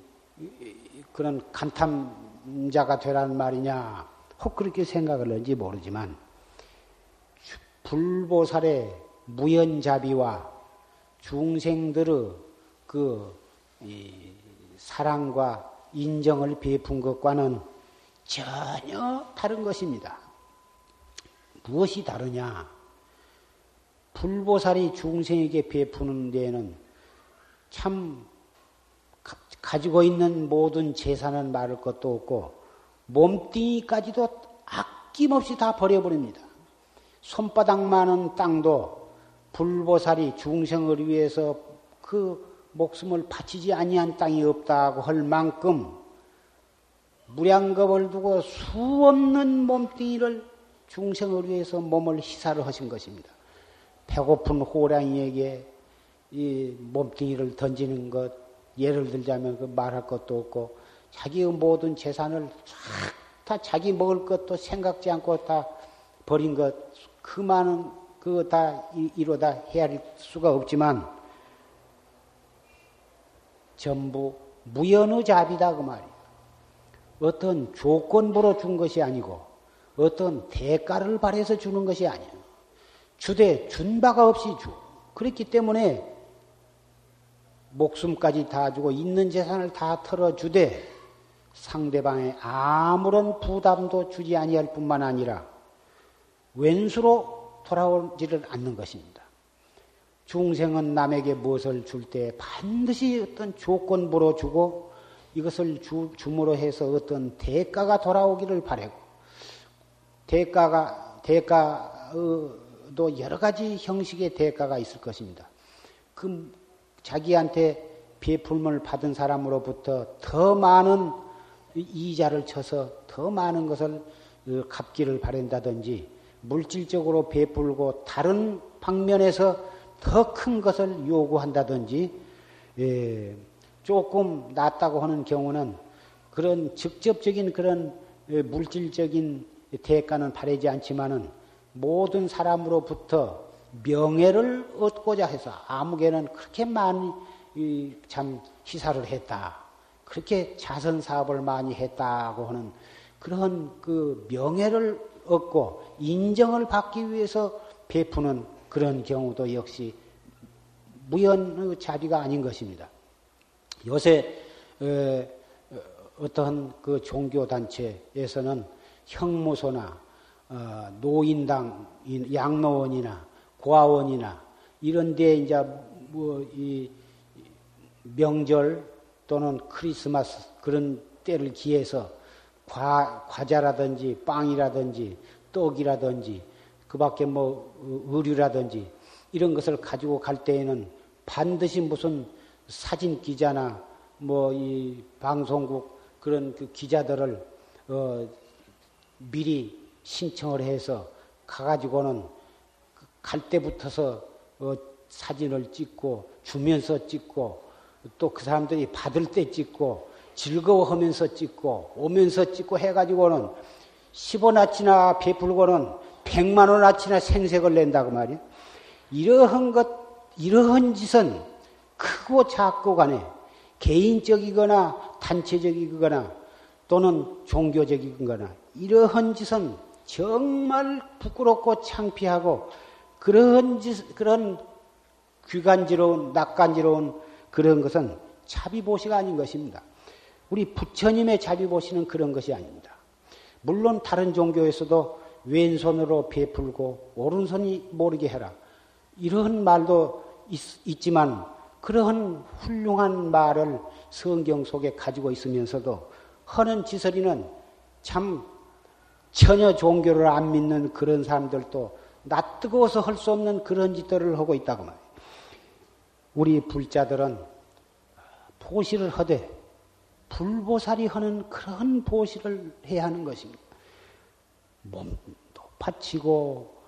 그런 간탐자가 되라는 말이냐? 혹 그렇게 생각을 하는지 모르지만 불보살의 무연자비와 중생들의 그 사랑과 인정을 베푼 것과는 전혀 다른 것입니다. 무엇이 다르냐? 불보살이 중생에게 베푸는 데에는 참 가지고 있는 모든 재산은 말할 것도 없고 몸뚱이까지도 아낌없이 다 버려버립니다. 손바닥만한 땅도 불보살이 중생을 위해서 그 목숨을 바치지 아니한 땅이 없다고 할 만큼 무량겁을 두고 수 없는 몸뚱이를 중생을 위해서 몸을 희사를 하신 것입니다. 배고픈 호랑이에게 이 몸뚱이를 던지는 것, 예를 들자면 그 말할 것도 없고, 자기의 모든 재산을 다 자기 먹을 것도 생각지 않고 다 버린 것, 그 많은 그거 다 이루다 헤아릴 수가 없지만, 전부 무연의 자비다 그 말이에요. 어떤 조건부로 준 것이 아니고, 어떤 대가를 바래서 주는 것이 아니에요. 주되 준 바가 없이 주. 그렇기 때문에 목숨까지 다 주고 있는 재산을 다 털어주되 상대방에 아무런 부담도 주지 아니할 뿐만 아니라 왼수로 돌아오지를 않는 것입니다. 중생은 남에게 무엇을 줄 때 반드시 어떤 조건부로 주고 이것을 주, 줌으로 해서 어떤 대가가 돌아오기를 바라고 대가가 대가도 여러 가지 형식의 대가가 있을 것입니다. 그 자기한테 베풀을 받은 사람으로부터 더 많은 이자를 쳐서 더 많은 것을 어, 갚기를 바란다든지 물질적으로 베풀고 다른 방면에서 더 큰 것을 요구한다든지 예, 조금 낫다고 하는 경우는 그런 직접적인 그런 예, 물질적인 대가는 바라지 않지만은 모든 사람으로부터 명예를 얻고자 해서 아무개는 그렇게 많이 참 희사를 했다. 그렇게 자선 사업을 많이 했다고 하는 그런 그 명예를 얻고 인정을 받기 위해서 베푸는 그런 경우도 역시 무연의 자비가 아닌 것입니다. 요새 어떠한 그 종교 단체에서는 형무소나 어, 노인당, 양로원이나 고아원이나 이런 데 이제 뭐 이 명절 또는 크리스마스 그런 때를 기해서 과, 과자라든지 빵이라든지 떡이라든지 그 밖에 뭐 의류라든지 이런 것을 가지고 갈 때에는 반드시 무슨 사진 기자나 뭐 이 방송국 그런 그 기자들을 어 미리 신청을 해서 가가지고는 갈 때부터서 어 사진을 찍고 주면서 찍고 또 그 사람들이 받을 때 찍고 즐거워하면서 찍고 오면서 찍고 해가지고는 10원아치나 베풀고는 100만 원아치나 생색을 낸다고 말이야. 이러한 것, 이러한 짓은 크고 작고 간에 개인적이거나 단체적이거나 또는 종교적이거나 이러한 짓은 정말 부끄럽고 창피하고 그런 짓, 그런 귀간지러운, 낯간지러운 그런 것은 자비보시가 아닌 것입니다. 우리 부처님의 자비보시는 그런 것이 아닙니다. 물론 다른 종교에서도 왼손으로 베풀고 오른손이 모르게 해라. 이런 말도 있, 지만 그러한 훌륭한 말을 성경 속에 가지고 있으면서도 하는 지설이는 참 전혀 종교를 안 믿는 그런 사람들도 낯뜨거워서 할 수 없는 그런 짓들을 하고 있다고 말이에요. 우리 불자들은 보시를 하되 불보살이 하는 그런 보시를 해야 하는 것입니다. 몸도 바치고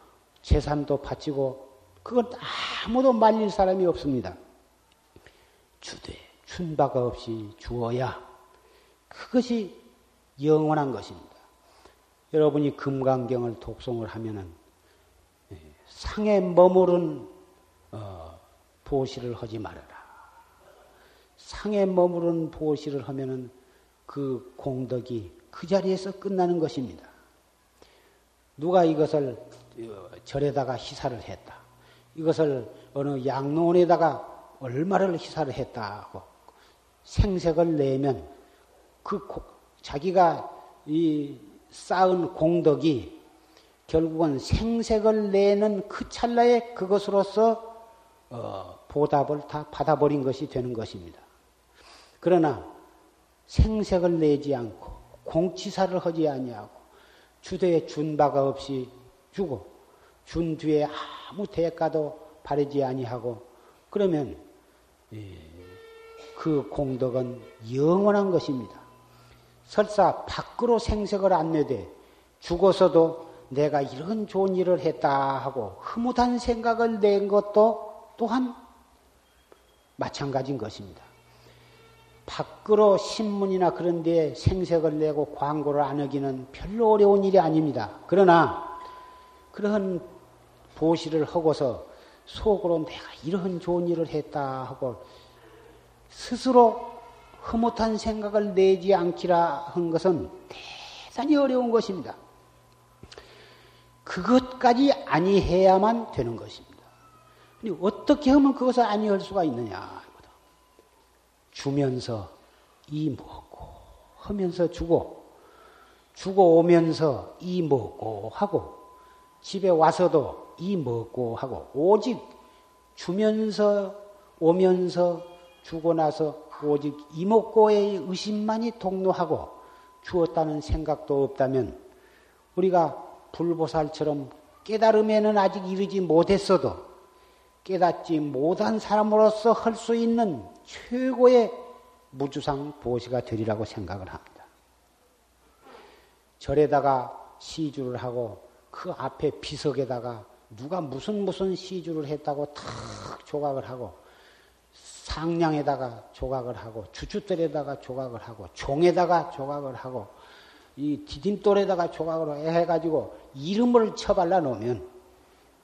재산도 바치고 그건 아무도 말릴 사람이 없습니다. 주되 준바가 없이 주어야 그것이 영원한 것입니다. 여러분이 금강경을 독송을 하면은 예, 상에 머무른 어, 보시를 하지 말아라. 상에 머무른 보시를 하면은 그 공덕이 그 자리에서 끝나는 것입니다. 누가 이것을 어, 절에다가 희사를 했다. 이것을 어느 양론에다가 얼마를 희사를 했다 하고 생색을 내면 그 고, 자기가 이 쌓은 공덕이 결국은 생색을 내는 그 찰나에 그것으로서 어, 보답을 다 받아버린 것이 되는 것입니다. 그러나 생색을 내지 않고 공치사를 하지 아니하고 주대에 준 바가 없이 주고 준 뒤에 아무 대가도 바르지 아니하고 그러면 예, 그 공덕은 영원한 것입니다. 설사 밖으로 생색을 안 내되 죽어서도 내가 이런 좋은 일을 했다 하고 흐뭇한 생각을 낸 것도 또한 마찬가지인 것입니다. 밖으로 신문이나 그런 데 생색을 내고 광고를 안 하기는 별로 어려운 일이 아닙니다. 그러나 그런 보시를 하고서 속으로 내가 이런 좋은 일을 했다 하고 스스로 흐뭇한 생각을 내지 않기라 한 것은 대단히 어려운 것입니다. 그것까지 아니해야만 되는 것입니다. 어떻게 하면 그것을 아니할 수가 있느냐? 주면서 이 먹고 하면서 주고 주고 오면서 이 먹고 하고 집에 와서도 이 먹고 하고 오직 주면서 오면서 주고 나서 오직 이목고의 의심만이 동로하고 주었다는 생각도 없다면 우리가 불보살처럼 깨달음에는 아직 이르지 못했어도 깨닫지 못한 사람으로서 할 수 있는 최고의 무주상 보시가 되리라고 생각을 합니다. 절에다가 시주를 하고 그 앞에 비석에다가 누가 무슨 무슨 시주를 했다고 탁 조각을 하고 상량에다가 조각을 하고 주춧돌에다가 조각을 하고 종에다가 조각을 하고 이 디딤돌에다가 조각을 해가지고 이름을 쳐발라 놓으면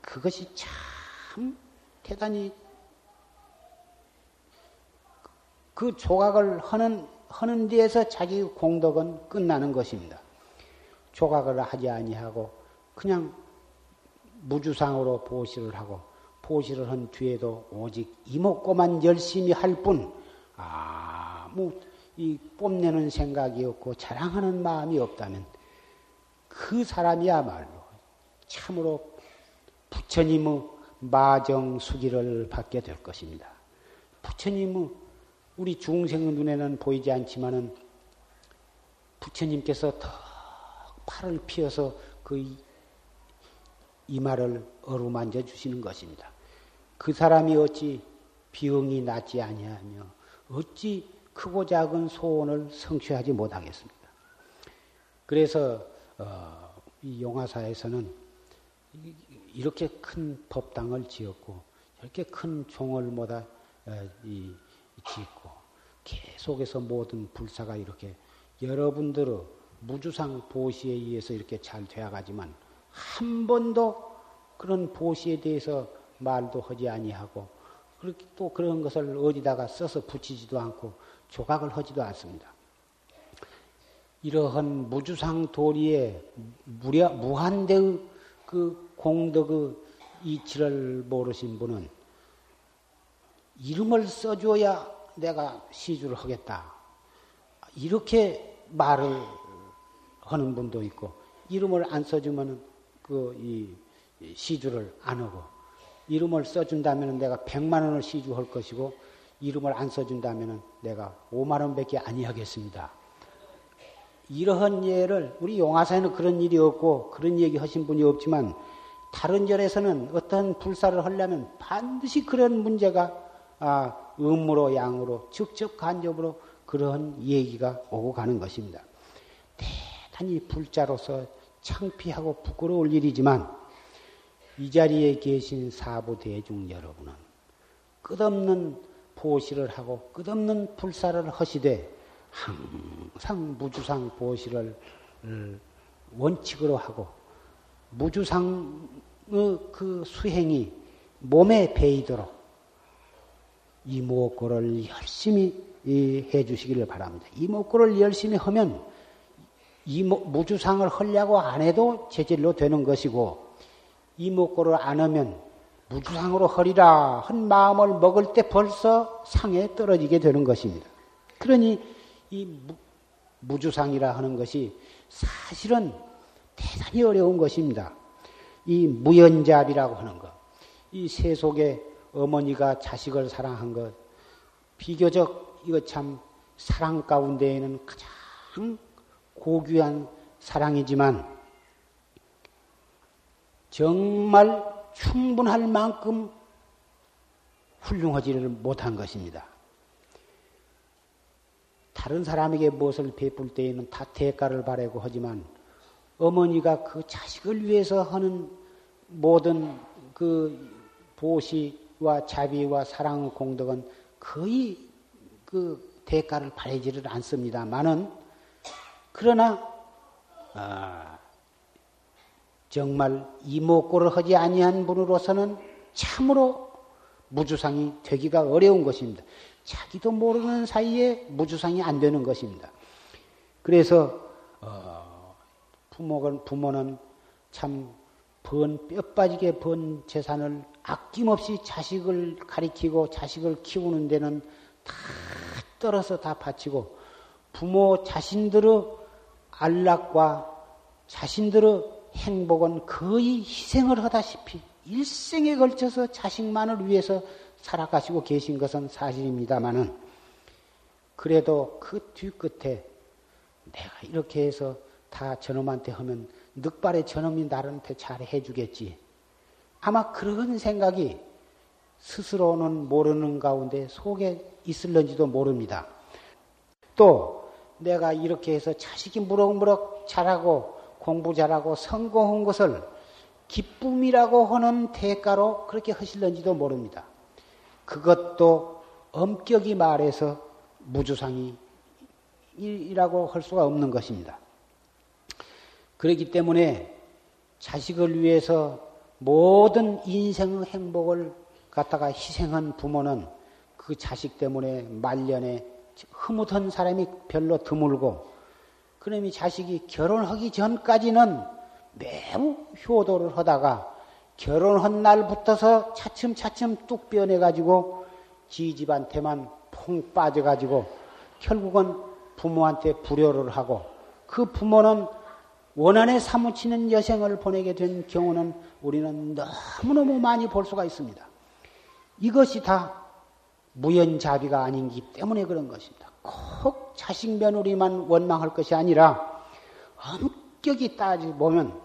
그것이 참 대단히 그 조각을 하는 하는 데에서 자기 공덕은 끝나는 것입니다. 조각을 하지 아니하고 그냥 무주상으로 보시를 하고 보시를 한 뒤에도 오직 이목고만 열심히 할 뿐 아무 이 뽐내는 생각이 없고 자랑하는 마음이 없다면 그 사람이야말로 참으로 부처님의 마정 수기를 받게 될 것입니다. 부처님의 우리 중생의 눈에는 보이지 않지만은 부처님께서 더 팔을 피어서 그 이마를 어루만져 주시는 것입니다. 그 사람이 어찌 비응이 낫지 아니하며 어찌 크고 작은 소원을 성취하지 못하겠습니까? 그래서 어, 이 용화사에서는 이렇게 큰 법당을 지었고 이렇게 큰 종을 모다 어, 이, 짓고 계속해서 모든 불사가 이렇게 여러분들의 무주상 보시에 의해서 이렇게 잘 되어가지만 한 번도 그런 보시에 대해서 말도 하지 아니하고 그렇게 또 그런 것을 어디다가 써서 붙이지도 않고 조각을 하지도 않습니다. 이러한 무주상 도리에 무려 무한대의 그 공덕의 이치를 모르신 분은 이름을 써줘야 내가 시주를 하겠다. 이렇게 말을 하는 분도 있고 이름을 안 써주면 그이 시주를 안 하고 이름을 써준다면 내가 백만 원을 시주할 것이고 이름을 안 써준다면 내가 5만 원 밖에 아니하겠습니다. 이러한 예를 우리 용화사에는 그런 일이 없고 그런 얘기 하신 분이 없지만 다른 절에서는 어떤 불사를 하려면 반드시 그런 문제가 아, 음으로 양으로 직접 간접으로 그런 얘기가 오고 가는 것입니다. 대단히 불자로서 창피하고 부끄러울 일이지만 이 자리에 계신 사부 대중 여러분은 끝없는 보시를 하고 끝없는 불사를 하시되 항상 무주상 보시를 음, 원칙으로 하고 무주상의 그 수행이 몸에 배이도록 이목고를 열심히 해 주시기를 바랍니다. 이목고를 열심히 하면 이모, 무주상을 하려고 안 해도 제질로 되는 것이고 이목고를 안 하면 무주상으로 허리라 한 마음을 먹을 때 벌써 상에 떨어지게 되는 것입니다. 그러니 이 무, 주상이라 하는 것이 사실은 대단히 어려운 것입니다. 이 무연잡이라고 하는 것, 이 세속에 어머니가 자식을 사랑한 것, 비교적 이거 참 사랑 가운데에는 가장 고귀한 사랑이지만 정말 충분할 만큼 훌륭하지를 못한 것입니다. 다른 사람에게 무엇을 베풀 때에는 다 대가를 바라고 하지만 어머니가 그 자식을 위해서 하는 모든 그 보시 와 자비와 사랑 공덕은 거의 그 대가를 바라지를 않습니다만은 그러나 아, 정말 이목고를 하지 아니한 분으로서는 참으로 무주상이 되기가 어려운 것입니다. 자기도 모르는 사이에 무주상이 안 되는 것입니다. 그래서 어, 부모는 부모는 참 번, 뼈 빠지게 번 재산을 아낌없이 자식을 가리키고 자식을 키우는 데는 다 떨어서 다 바치고 부모 자신들의 안락과 자신들의 행복은 거의 희생을 하다시피 일생에 걸쳐서 자식만을 위해서 살아가시고 계신 것은 사실입니다만은 그래도 그 뒤끝에 내가 이렇게 해서 다 저놈한테 하면 늑발의 저놈이 나한테 잘 해주겠지. 아마 그런 생각이 스스로는 모르는 가운데 속에 있을런지도 모릅니다. 또 내가 이렇게 해서 자식이 무럭무럭 자라고 공부 잘하고 성공한 것을 기쁨이라고 하는 대가로 그렇게 하실런지도 모릅니다. 그것도 엄격히 말해서 무주상이라고 할 수가 없는 것입니다. 그렇기 때문에 자식을 위해서 모든 인생의 행복을 갖다가 희생한 부모는 그 자식 때문에 말년에 흐뭇한 사람이 별로 드물고 그놈이 자식이 결혼하기 전까지는 매우 효도를 하다가 결혼한 날부터서 차츰차츰 뚝 변해가지고 지 집한테만 퐁 빠져가지고 결국은 부모한테 불효를 하고 그 부모는 원한에 사무치는 여생을 보내게 된 경우는 우리는 너무너무 많이 볼 수가 있습니다. 이것이 다 무연자비가 아닌기 때문에 그런 것입니다. 꼭 자식 며느리만 원망할 것이 아니라 엄격히 따지보면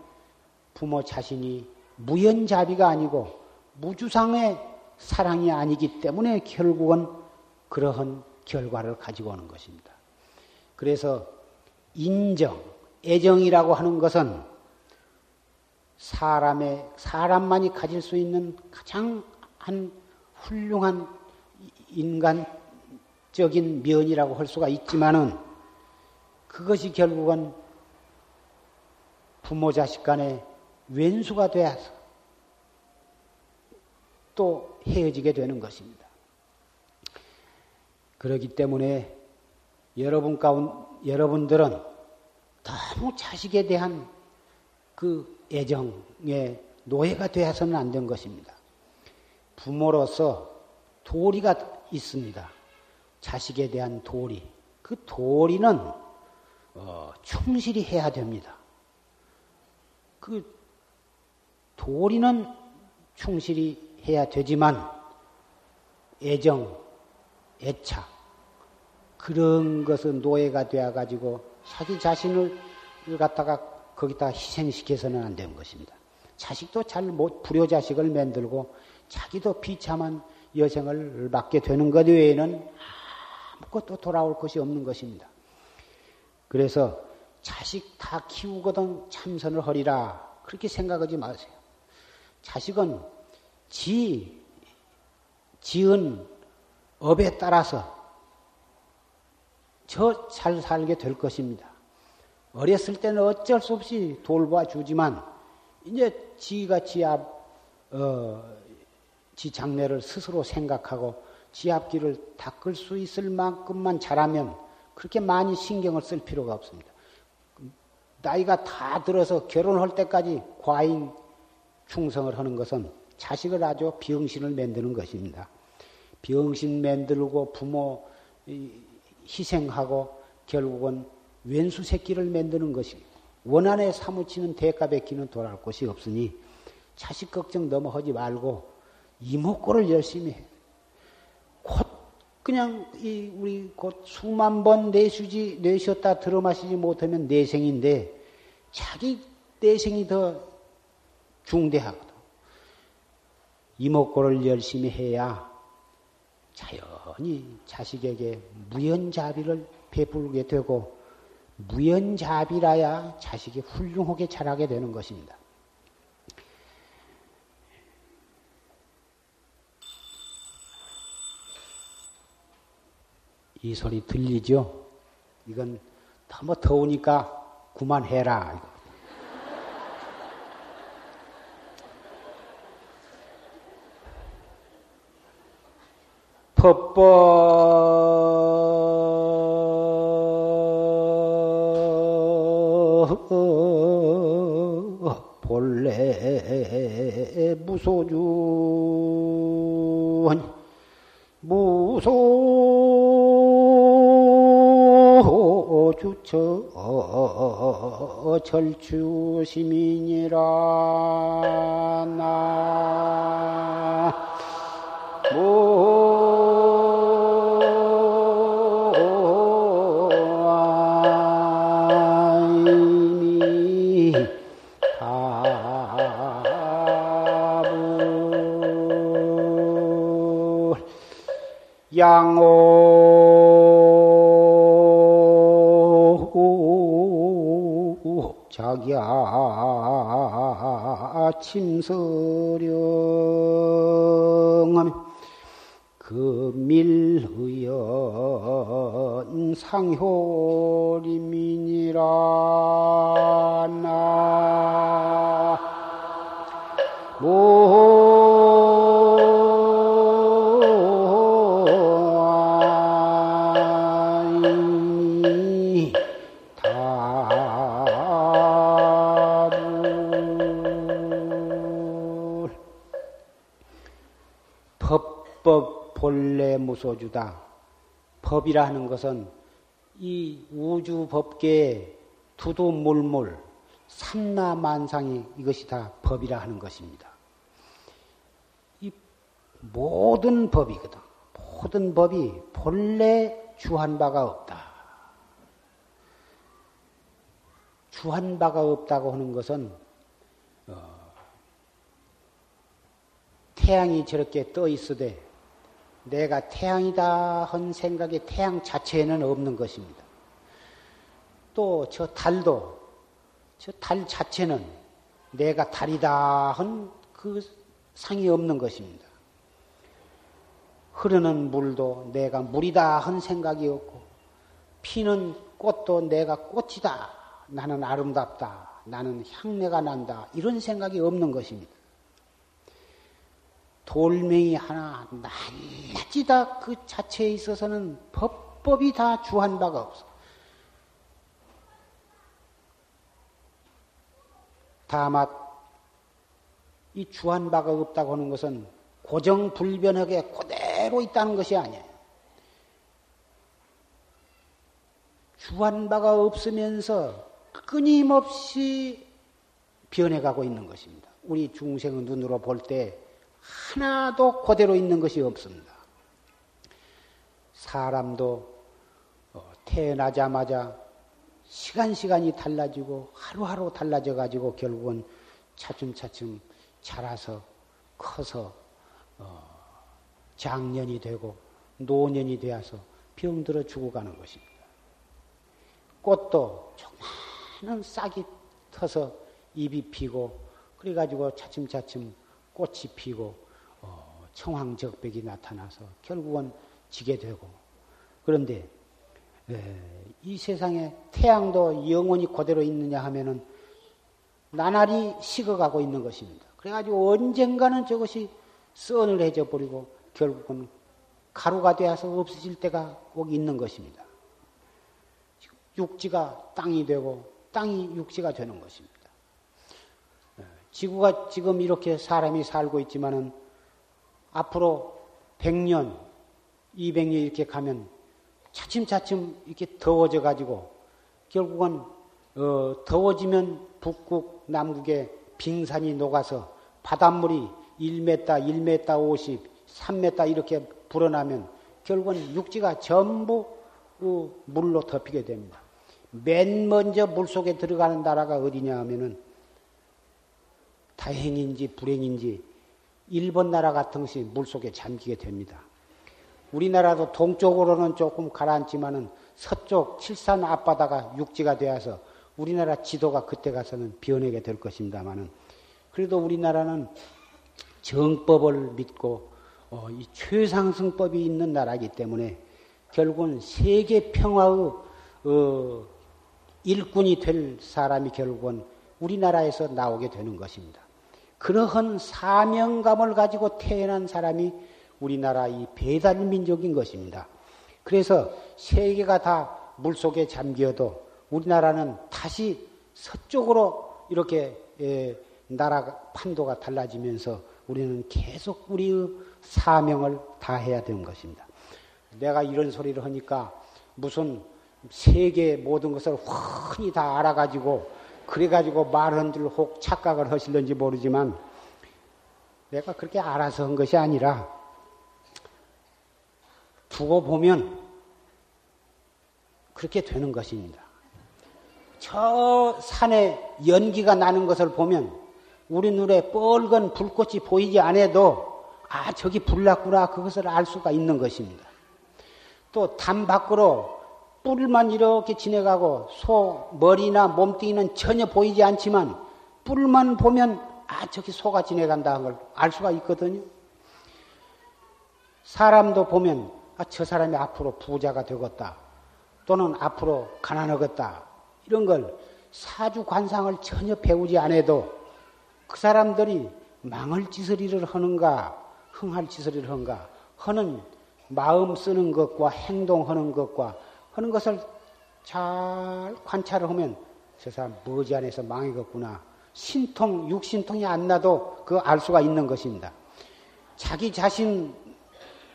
부모 자신이 무연자비가 아니고 무주상의 사랑이 아니기 때문에 결국은 그러한 결과를 가지고 오는 것입니다. 그래서 인정, 애정이라고 하는 것은 사람의, 사람만이 가질 수 있는 가장 한 훌륭한 인간적인 면이라고 할 수가 있지만은 그것이 결국은 부모 자식 간에 왼수가 되어서 또 헤어지게 되는 것입니다. 그렇기 때문에 여러분 가운 여러분들은 너무 자식에 대한 그 애정의 노예가 되어서는 안 된 것입니다. 부모로서 도리가 있습니다. 자식에 대한 도리. 그 도리는 어, 충실히 해야 됩니다. 그 도리는 충실히 해야 되지만 애정, 애착 그런 것은 노예가 되어 가지고 자기 자신을 갖다가 거기다 희생시켜서는 안 되는 것입니다. 자식도 잘 못 불효자식을 만들고 자기도 비참한 여생을 맡게 되는 것 외에는 아무것도 돌아올 것이 없는 것입니다. 그래서 자식 다 키우거든 참선을 하리라 그렇게 생각하지 마세요. 자식은 지 지은 업에 따라서 저 잘 살게 될 것입니다. 어렸을 때는 어쩔 수 없이 돌봐주지만 이제 지가 지압 어, 지 장래를 스스로 생각하고 지 앞길을 닦을 수 있을 만큼만 잘하면 그렇게 많이 신경을 쓸 필요가 없습니다. 나이가 다 들어서 결혼할 때까지 과잉 충성을 하는 것은 자식을 아주 병신을 만드는 것입니다. 병신 만들고 부모 희생하고 결국은 왼수 새끼를 만드는 것이 원한에 사무치는 대가 뱉기는 돌아올 곳이 없으니 자식 걱정 너무 하지 말고 이목구를 열심히 해. 곧 그냥 이 우리 곧 수만 번 내쉬지 내쉬었다 들어 마시지 못하면 내생인데 자기 내생이 더 중대하거든. 이목구를 열심히 해야 자연히 자식에게 무연자비를 베풀게 되고 무연자비라야 자식이 훌륭하게 자라게 되는 것입니다. 이 소리 들리죠? 이건 너무 더우니까 그만해라. 법법 본래 무소주 무소 주처 절추 시민이라 나 양오 자기야 침서령하면 금일의연 상효리민이라 나. 본 래 무소주다. 법이라 하는 것은 이 우주 법계의 두두물물 삼라만상이 이것이 다 법이라 하는 것입니다. 이 모든 법이거든. 모든 법이 본래 주한 바가 없다. 주한 바가 없다고 하는 것은 어, 태양이 저렇게 떠 있으되 내가 태양이다 한 생각이 태양 자체에는 없는 것입니다. 또 저 달도 저 달 자체는 내가 달이다 한 그 상이 없는 것입니다. 흐르는 물도 내가 물이다 한 생각이 없고 피는 꽃도 내가 꽃이다. 나는 아름답다. 나는 향내가 난다. 이런 생각이 없는 것입니다. 돌멩이 하나 낱낱이 다 그 자체에 있어서는 법법이 다 주한 바가 없어. 다만 이 주한 바가 없다고 하는 것은 고정불변하게 그대로 있다는 것이 아니에요. 주한 바가 없으면서 끊임없이 변해가고 있는 것입니다. 우리 중생의 눈으로 볼 때 하나도 그대로 있는 것이 없습니다. 사람도 어, 태어나자마자 시간 시간이 달라지고 하루하루 달라져 가지고 결국은 차츰차츰 자라서 커서 어, 장년이 되고 노년이 되어서 병들어 죽어가는 것입니다. 꽃도 조그마한 싹이 터서 잎이 피고 그래가지고 차츰차츰 꽃이 피고 어, 청황적백이 나타나서 결국은 지게 되고 그런데 에, 이 세상에 태양도 영원히 그대로 있느냐 하면은 나날이 식어가고 있는 것입니다. 그래가지고 언젠가는 저것이 썬을해져 버리고 결국은 가루가 되어서 없어질 때가 꼭 있는 것입니다. 육지가 땅이 되고 땅이 육지가 되는 것입니다. 예, 지구가 지금 이렇게 사람이 살고 있지만은 앞으로 100년, 200년 이렇게 가면 차츰차츰 이렇게 더워져 가지고 결국은 어, 더워지면 북극, 남극에 빙산이 녹아서 바닷물이 1m, 1m 50, 3m 이렇게 불어나면 결국은 육지가 전부 그 물로 덮이게 됩니다. 맨 먼저 물 속에 들어가는 나라가 어디냐 하면은 다행인지 불행인지 일본 나라 같은 것이 물 속에 잠기게 됩니다. 우리나라도 동쪽으로는 조금 가라앉지만은 서쪽 칠산 앞바다가 육지가 되어서 우리나라 지도가 그때 가서는 변하게 될 것입니다만은 그래도 우리나라는 정법을 믿고 어, 이 최상승법이 있는 나라이기 때문에 결국은 세계 평화의 어, 일꾼이 될 사람이 결국은 우리나라에서 나오게 되는 것입니다. 그러한 사명감을 가지고 태어난 사람이 우리나라 이 배달 민족인 것입니다. 그래서 세계가 다 물속에 잠겨도 우리나라는 다시 서쪽으로 이렇게 예, 나라 판도가 달라지면서 우리는 계속 우리의 사명을 다해야 되는 것입니다. 내가 이런 소리를 하니까 무슨 세계 모든 것을 훤히 다 알아가지고 그래가지고 말한 줄혹 착각을 하실는지 모르지만 내가 그렇게 알아서 한 것이 아니라 두고 보면 그렇게 되는 것입니다. 저 산에 연기가 나는 것을 보면 우리 눈에 뻘건 불꽃이 보이지 않아도 아 저기 불났구나 그것을 알 수가 있는 것입니다. 또 담 밖으로 뿔만 이렇게 지내가고 소 머리나 몸뚱이는 전혀 보이지 않지만 뿔만 보면 아 저기 소가 지내간다 는걸 알 수가 있거든요. 사람도 보면 아 저 사람이 앞으로 부자가 되겠다 또는 앞으로 가난하겠다 이런 걸 사주 관상을 전혀 배우지 않아도 그 사람들이 망할 짓을 하는가 흥할 짓을 하는가 하는 마음 쓰는 것과 행동하는 것과 하는 것을 잘 관찰을 하면 저 사람 머지 안에서 망해겠구나. 신통, 육신통이 안 나도 그 알 수가 있는 것입니다. 자기 자신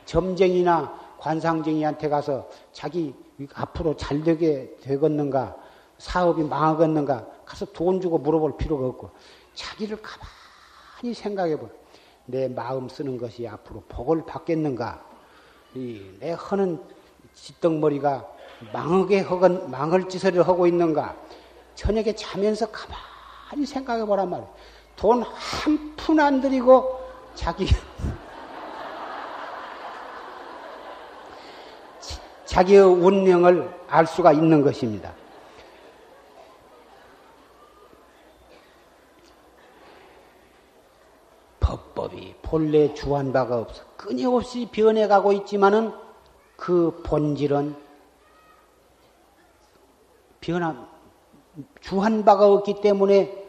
점쟁이나 관상쟁이한테 가서 자기 앞으로 잘 되게 되겠는가, 사업이 망하겠는가, 가서 돈 주고 물어볼 필요가 없고, 자기를 가만히 생각해 보. 내 마음 쓰는 것이 앞으로 복을 받겠는가, 내 허는 짓덩머리가 망하게 허건, 망할 짓을 하고 있는가? 저녁에 자면서 가만히 생각해 보란 말이에요. 돈 한 푼 안 들이고 자기, 자기의 운명을 알 수가 있는 것입니다. 법법이 본래 주한 바가 없어 끊임없이 변해가고 있지만은 그 본질은 변함, 주한 바가 없기 때문에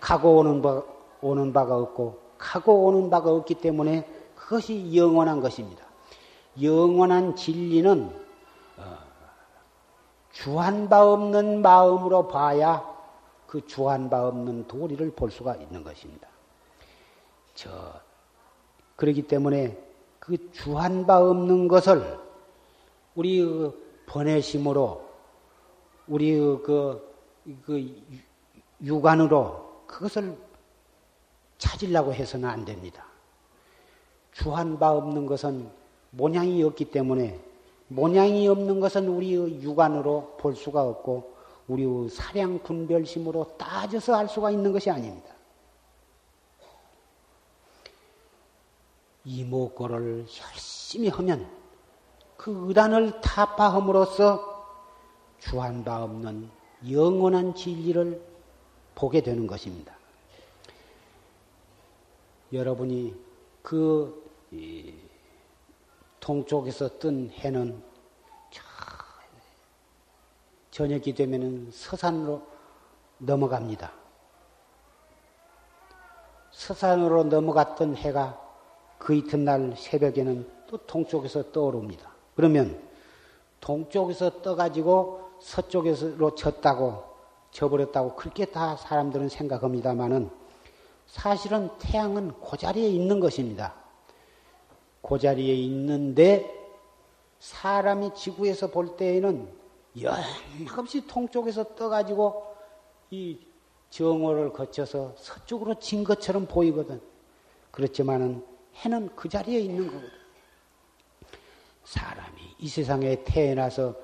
가고 오는 바, 오는 바가 없고, 가고 오는 바가 없기 때문에 그것이 영원한 것입니다. 영원한 진리는 어, 주한 바 없는 마음으로 봐야 그 주한 바 없는 도리를 볼 수가 있는 것입니다. 저, 그렇기 때문에 그 주한 바 없는 것을 우리 그 번외심으로 우리 그, 그 육안으로 그것을 찾으려고 해서는 안 됩니다. 주한 바 없는 것은 모양이 없기 때문에 모양이 없는 것은 우리의 육안으로 볼 수가 없고 우리의 사량 분별심으로 따져서 알 수가 있는 것이 아닙니다. 이목고를 열심히 하면 그 의단을 타파함으로써 주한 바 없는 영원한 진리를 보게 되는 것입니다. 여러분이 그 동쪽에서 뜬 해는 저녁이 되면 서산으로 넘어갑니다. 서산으로 넘어갔던 해가 그 이튿날 새벽에는 또 동쪽에서 떠오릅니다. 그러면 동쪽에서 떠가지고 서쪽에서 졌다고 져버렸다고 그렇게 다 사람들은 생각합니다만은 사실은 태양은 그 자리에 있는 것입니다. 그 자리에 있는데 사람이 지구에서 볼 때에는 연없이 통쪽에서 떠가지고 이 정오를 거쳐서 서쪽으로 진 것처럼 보이거든. 그렇지만은 해는 그 자리에 있는 거거든. 사람이 이 세상에 태어나서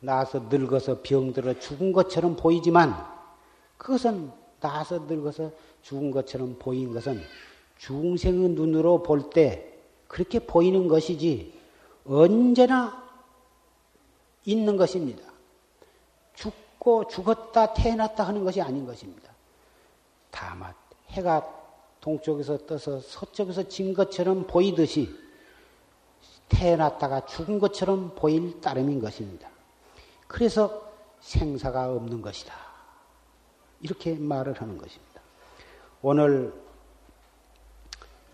나서 늙어서 병들어 죽은 것처럼 보이지만 그것은 나서 늙어서 죽은 것처럼 보인 것은 중생의 눈으로 볼 때 그렇게 보이는 것이지 언제나 있는 것입니다. 죽고 죽었다 태어났다 하는 것이 아닌 것입니다. 다만 해가 동쪽에서 떠서 서쪽에서 진 것처럼 보이듯이 태어났다가 죽은 것처럼 보일 따름인 것입니다. 그래서 생사가 없는 것이다. 이렇게 말을 하는 것입니다. 오늘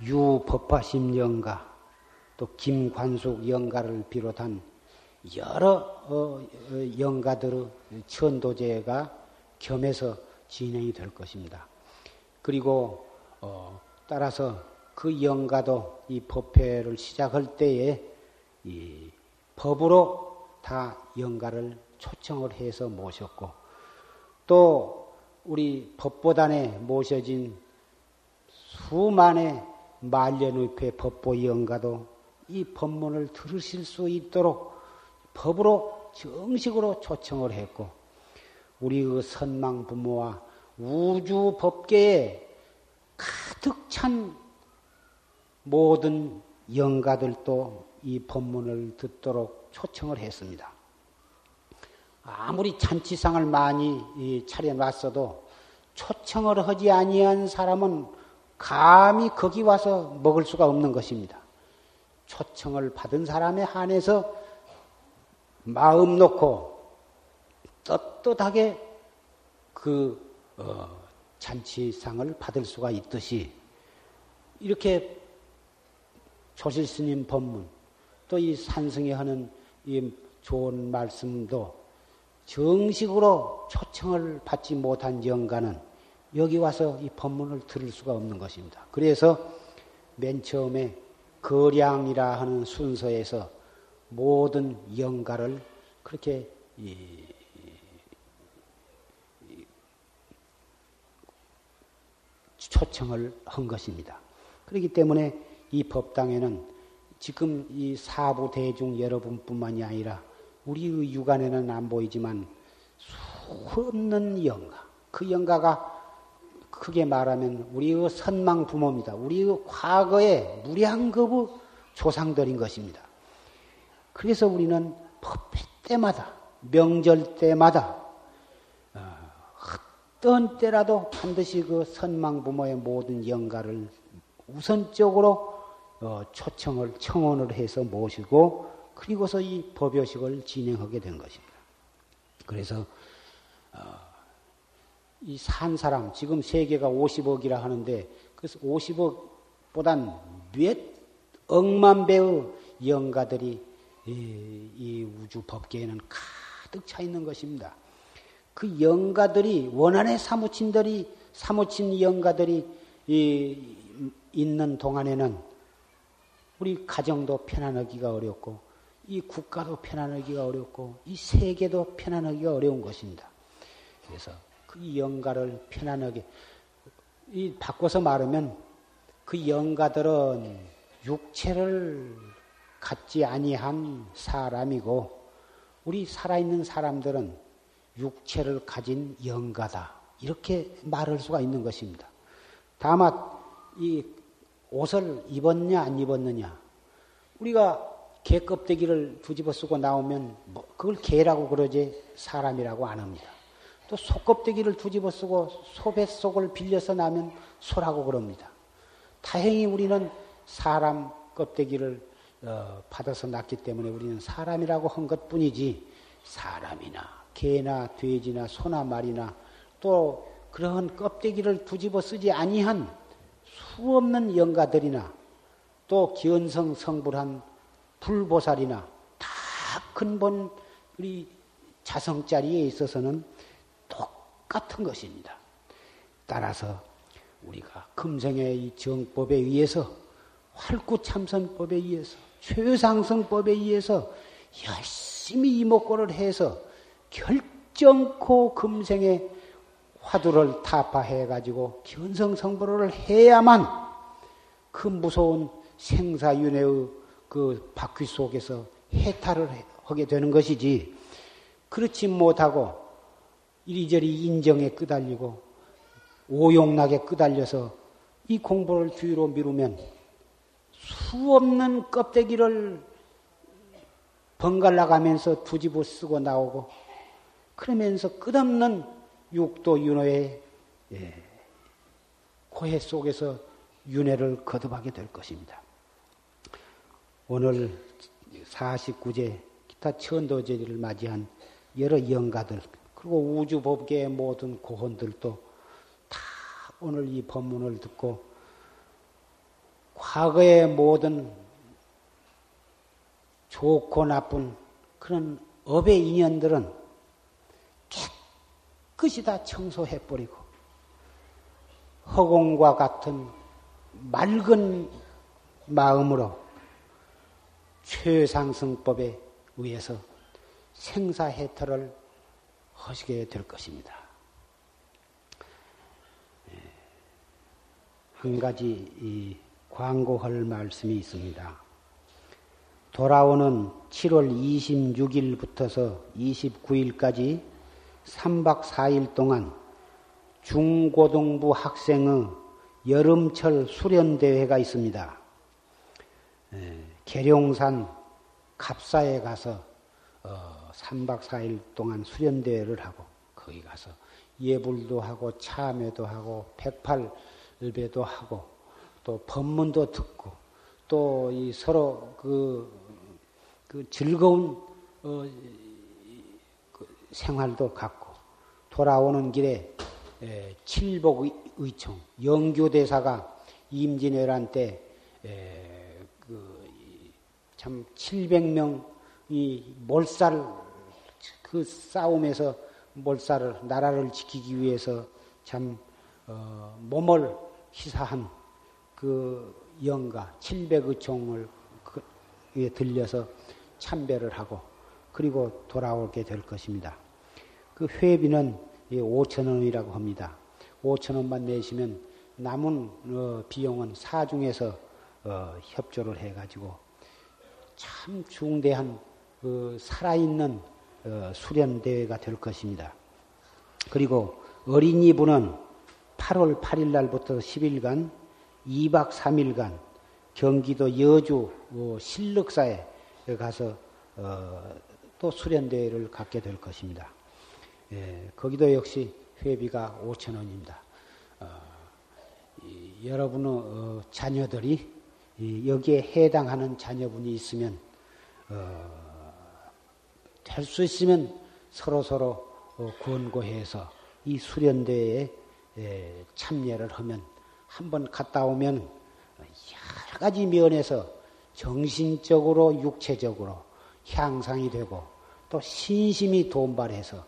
유법화심 영가 또 김관숙 영가를 비롯한 여러 어, 어, 영가들의 천도제가 겸해서 진행이 될 것입니다. 그리고 어, 따라서 그 영가도 이 법회를 시작할 때에 이 법으로 다 영가를 초청을 해서 모셨고 또 우리 법보단에 모셔진 수만의 말년의회 법보 영가도 이 법문을 들으실 수 있도록 법으로 정식으로 초청을 했고 우리 그 선망 부모와 우주 법계에 가득 찬 모든 영가들도 이 법문을 듣도록 초청을 했습니다. 아무리 잔치상을 많이 차려놨어도 초청을 하지 아니한 사람은 감히 거기 와서 먹을 수가 없는 것입니다. 초청을 받은 사람에 한해서 마음 놓고 떳떳하게 그 어, 잔치상을 받을 수가 있듯이 이렇게 조실 스님 법문 또 이 산승이 하는 이 좋은 말씀도 정식으로 초청을 받지 못한 영가는 여기 와서 이 법문을 들을 수가 없는 것입니다. 그래서 맨 처음에 거량이라 하는 순서에서 모든 영가를 그렇게 초청을 한 것입니다. 그렇기 때문에 이 법당에는 지금 이 사부 대중 여러분뿐만이 아니라 우리의 육안에는 안 보이지만 수없는 영가, 그 영가가 크게 말하면 우리의 선망 부모입니다. 우리의 과거의 무량겁의 조상들인 것입니다. 그래서 우리는 법회 때마다, 명절 때마다, 어, 어떤 때라도 반드시 그 선망 부모의 모든 영가를 우선적으로 어, 초청을, 청원을 해서 모시고, 그리고서 이 법요식을 진행하게 된 것입니다. 그래서, 어, 이산 사람, 지금 세계가 50억이라 하는데, 그래서 50억보단 몇 억만 배의 영가들이 이, 이 우주 법계에는 가득 차 있는 것입니다. 그 영가들이, 원한의 사무친들이, 사무친 영가들이 이, 있는 동안에는 우리 가정도 편안하기가 어렵고, 이 국가도 편안하기가 어렵고, 이 세계도 편안하기가 어려운 것입니다. 그래서 그 영가를 편안하게 이 바꿔서 말하면 그 영가들은 육체를 갖지 아니한 사람이고 우리 살아있는 사람들은 육체를 가진 영가다. 이렇게 말할 수가 있는 것입니다. 다만 이 옷을 입었냐 안 입었느냐 우리가 개 껍데기를 뒤집어 쓰고 나오면 뭐 그걸 개라고 그러지 사람이라고 안 합니다. 또 소 껍데기를 뒤집어 쓰고 소 뱃속을 빌려서 나면 소라고 그럽니다. 다행히 우리는 사람 껍데기를 어, 받아서 낳기 때문에 우리는 사람이라고 한 것뿐이지 사람이나 개나 돼지나 소나 말이나 또 그러한 껍데기를 뒤집어 쓰지 아니한 수없는 영가들이나 또 기원성 성불한 불보살이나 다 근본 우리 자성자리에 있어서는 똑같은 것입니다. 따라서 우리가 금생의 이 정법에 의해서 활구참선법에 의해서 최상승법에 의해서 열심히 이목고를 해서 결정코 금생에 화두를 타파해 가지고 견성성불을 해야만 그 무서운 생사윤회의 그 바퀴 속에서 해탈을 하게 되는 것이지 그렇지 못하고 이리저리 인정에 끄달리고 오용락에 끄달려서 이 공부를 뒤로 미루면 수없는 껍데기를 번갈아 가면서 두집어 쓰고 나오고 그러면서 끝없는 육도 윤회의 예, 고해 속에서 윤회를 거듭하게 될 것입니다. 오늘 49제 기타 천도제를 맞이한 여러 영가들 그리고 우주법계의 모든 고혼들도 다 오늘 이 법문을 듣고 과거의 모든 좋고 나쁜 그런 업의 인연들은 깨끗이 다 청소해버리고 허공과 같은 맑은 마음으로 최상승법에 의해서 생사해탈을 하시게 될 것입니다. 예. 한 가지 광고할 말씀이 있습니다. 돌아오는 7월 26일부터서 29일까지 3박 4일 동안 중고등부 학생의 여름철 수련대회가 있습니다. 예. 계룡산 갑사에 가서 어, 3박 4일 동안 수련대회를 하고 거기 가서 예불도 하고 참회도 하고 백팔배도 하고 또 법문도 듣고 또 이 서로 그, 그 즐거운 어, 그 생활도 갖고 돌아오는 길에 에, 칠복의총 영교대사가 임진왜란 때 에, 그 참 700명 이 몰살 그 싸움에서 몰살을 나라를 지키기 위해서 참 어, 몸을 희사한 그 영가 700의 종을 그 위에 들려서 참배를 하고 그리고 돌아오게 될 것입니다. 그 회비는 5천 원이라고 합니다. 5천 원만 내시면 남은 어, 비용은 사중에서 어, 협조를 해가지고 참 중대한 그 살아있는 어, 수련 대회가 될 것입니다. 그리고 어린이부는 8월 8일 날부터 10일간 2박 3일간 경기도 여주 어, 실력사에 가서 어, 또 수련 대회를 갖게 될 것입니다. 예, 거기도 역시 회비가 5천 원입니다. 여러분의 자녀들이 여기에 해당하는 자녀분이 있으면 어, 될 수 있으면 서로 서로 어, 권고해서 이 수련대에 에, 참여를 하면 한번 갔다 오면 여러 가지 면에서 정신적으로 육체적으로 향상이 되고 또 신심이 돈발해서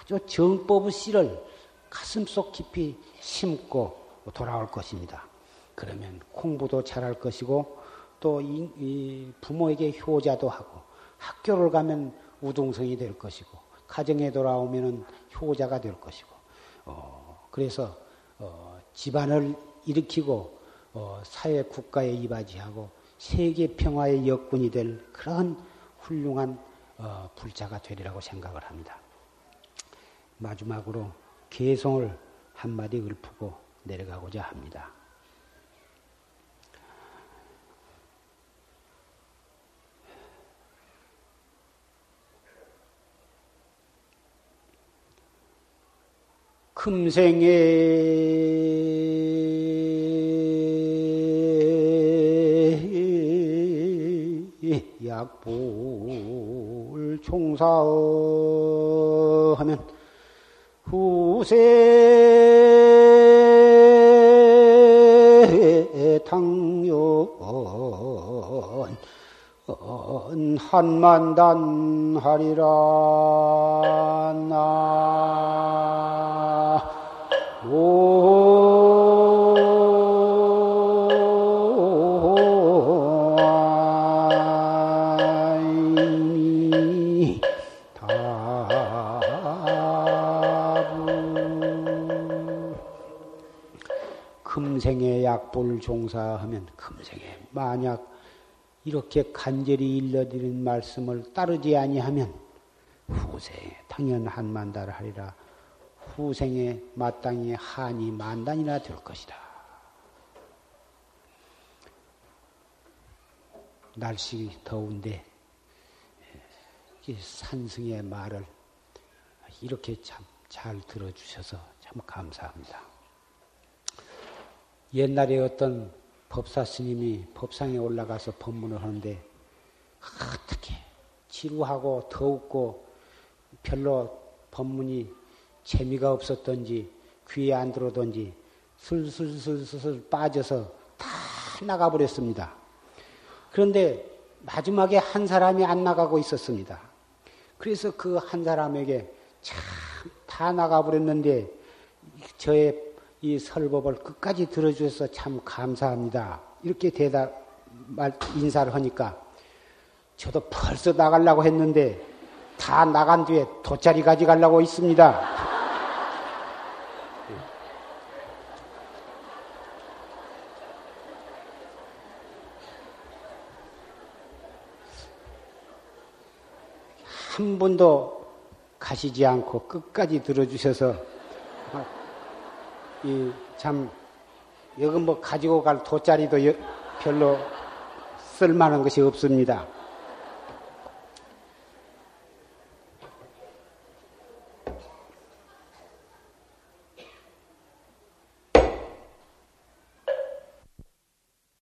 아주 정법의 씨를 가슴속 깊이 심고 돌아올 것입니다. 그러면 공부도 잘할 것이고 또 이, 이 부모에게 효자도 하고 학교를 가면 우동성이 될 것이고 가정에 돌아오면 효자가 될 것이고 어, 그래서 어, 집안을 일으키고 어, 사회 국가에 이바지하고 세계 평화의 역군이 될 그러한 훌륭한 어, 불자가 되리라고 생각을 합니다. 마지막으로 개성을 한마디 읊고 내려가고자 합니다. 금생에. 약불 총사하면 후세 당연 한만단 하리라 나 약불 종사하면 금생에 만약 이렇게 간절히 일러드리는 말씀을 따르지 아니하면 후생에 당연 한만달 하리라 후생에 마땅히 한이 만단이나 될 것이다. 날씨 더운데 산승의 말을 이렇게 참 잘 들어주셔서 참 감사합니다. 옛날에 어떤 법사 스님이 법상에 올라가서 법문을 하는데 어떻게 지루하고 더웠고 별로 법문이 재미가 없었던지 귀에 안 들어오던지 슬슬슬슬 빠져서 다 나가버렸습니다. 그런데 마지막에 한 사람이 안 나가고 있었습니다. 그래서 그 한 사람에게 참 다 나가버렸는데 저의 이 설법을 끝까지 들어주셔서 참 감사합니다. 이렇게 대답, 말, 인사를 하니까 저도 벌써 나가려고 했는데 다 나간 뒤에 돗자리 가져가려고 있습니다. 한 번도 가시지 않고 끝까지 들어주셔서 이 참 여기 뭐 가지고 갈 돗자리도 별로 쓸만한 것이 없습니다.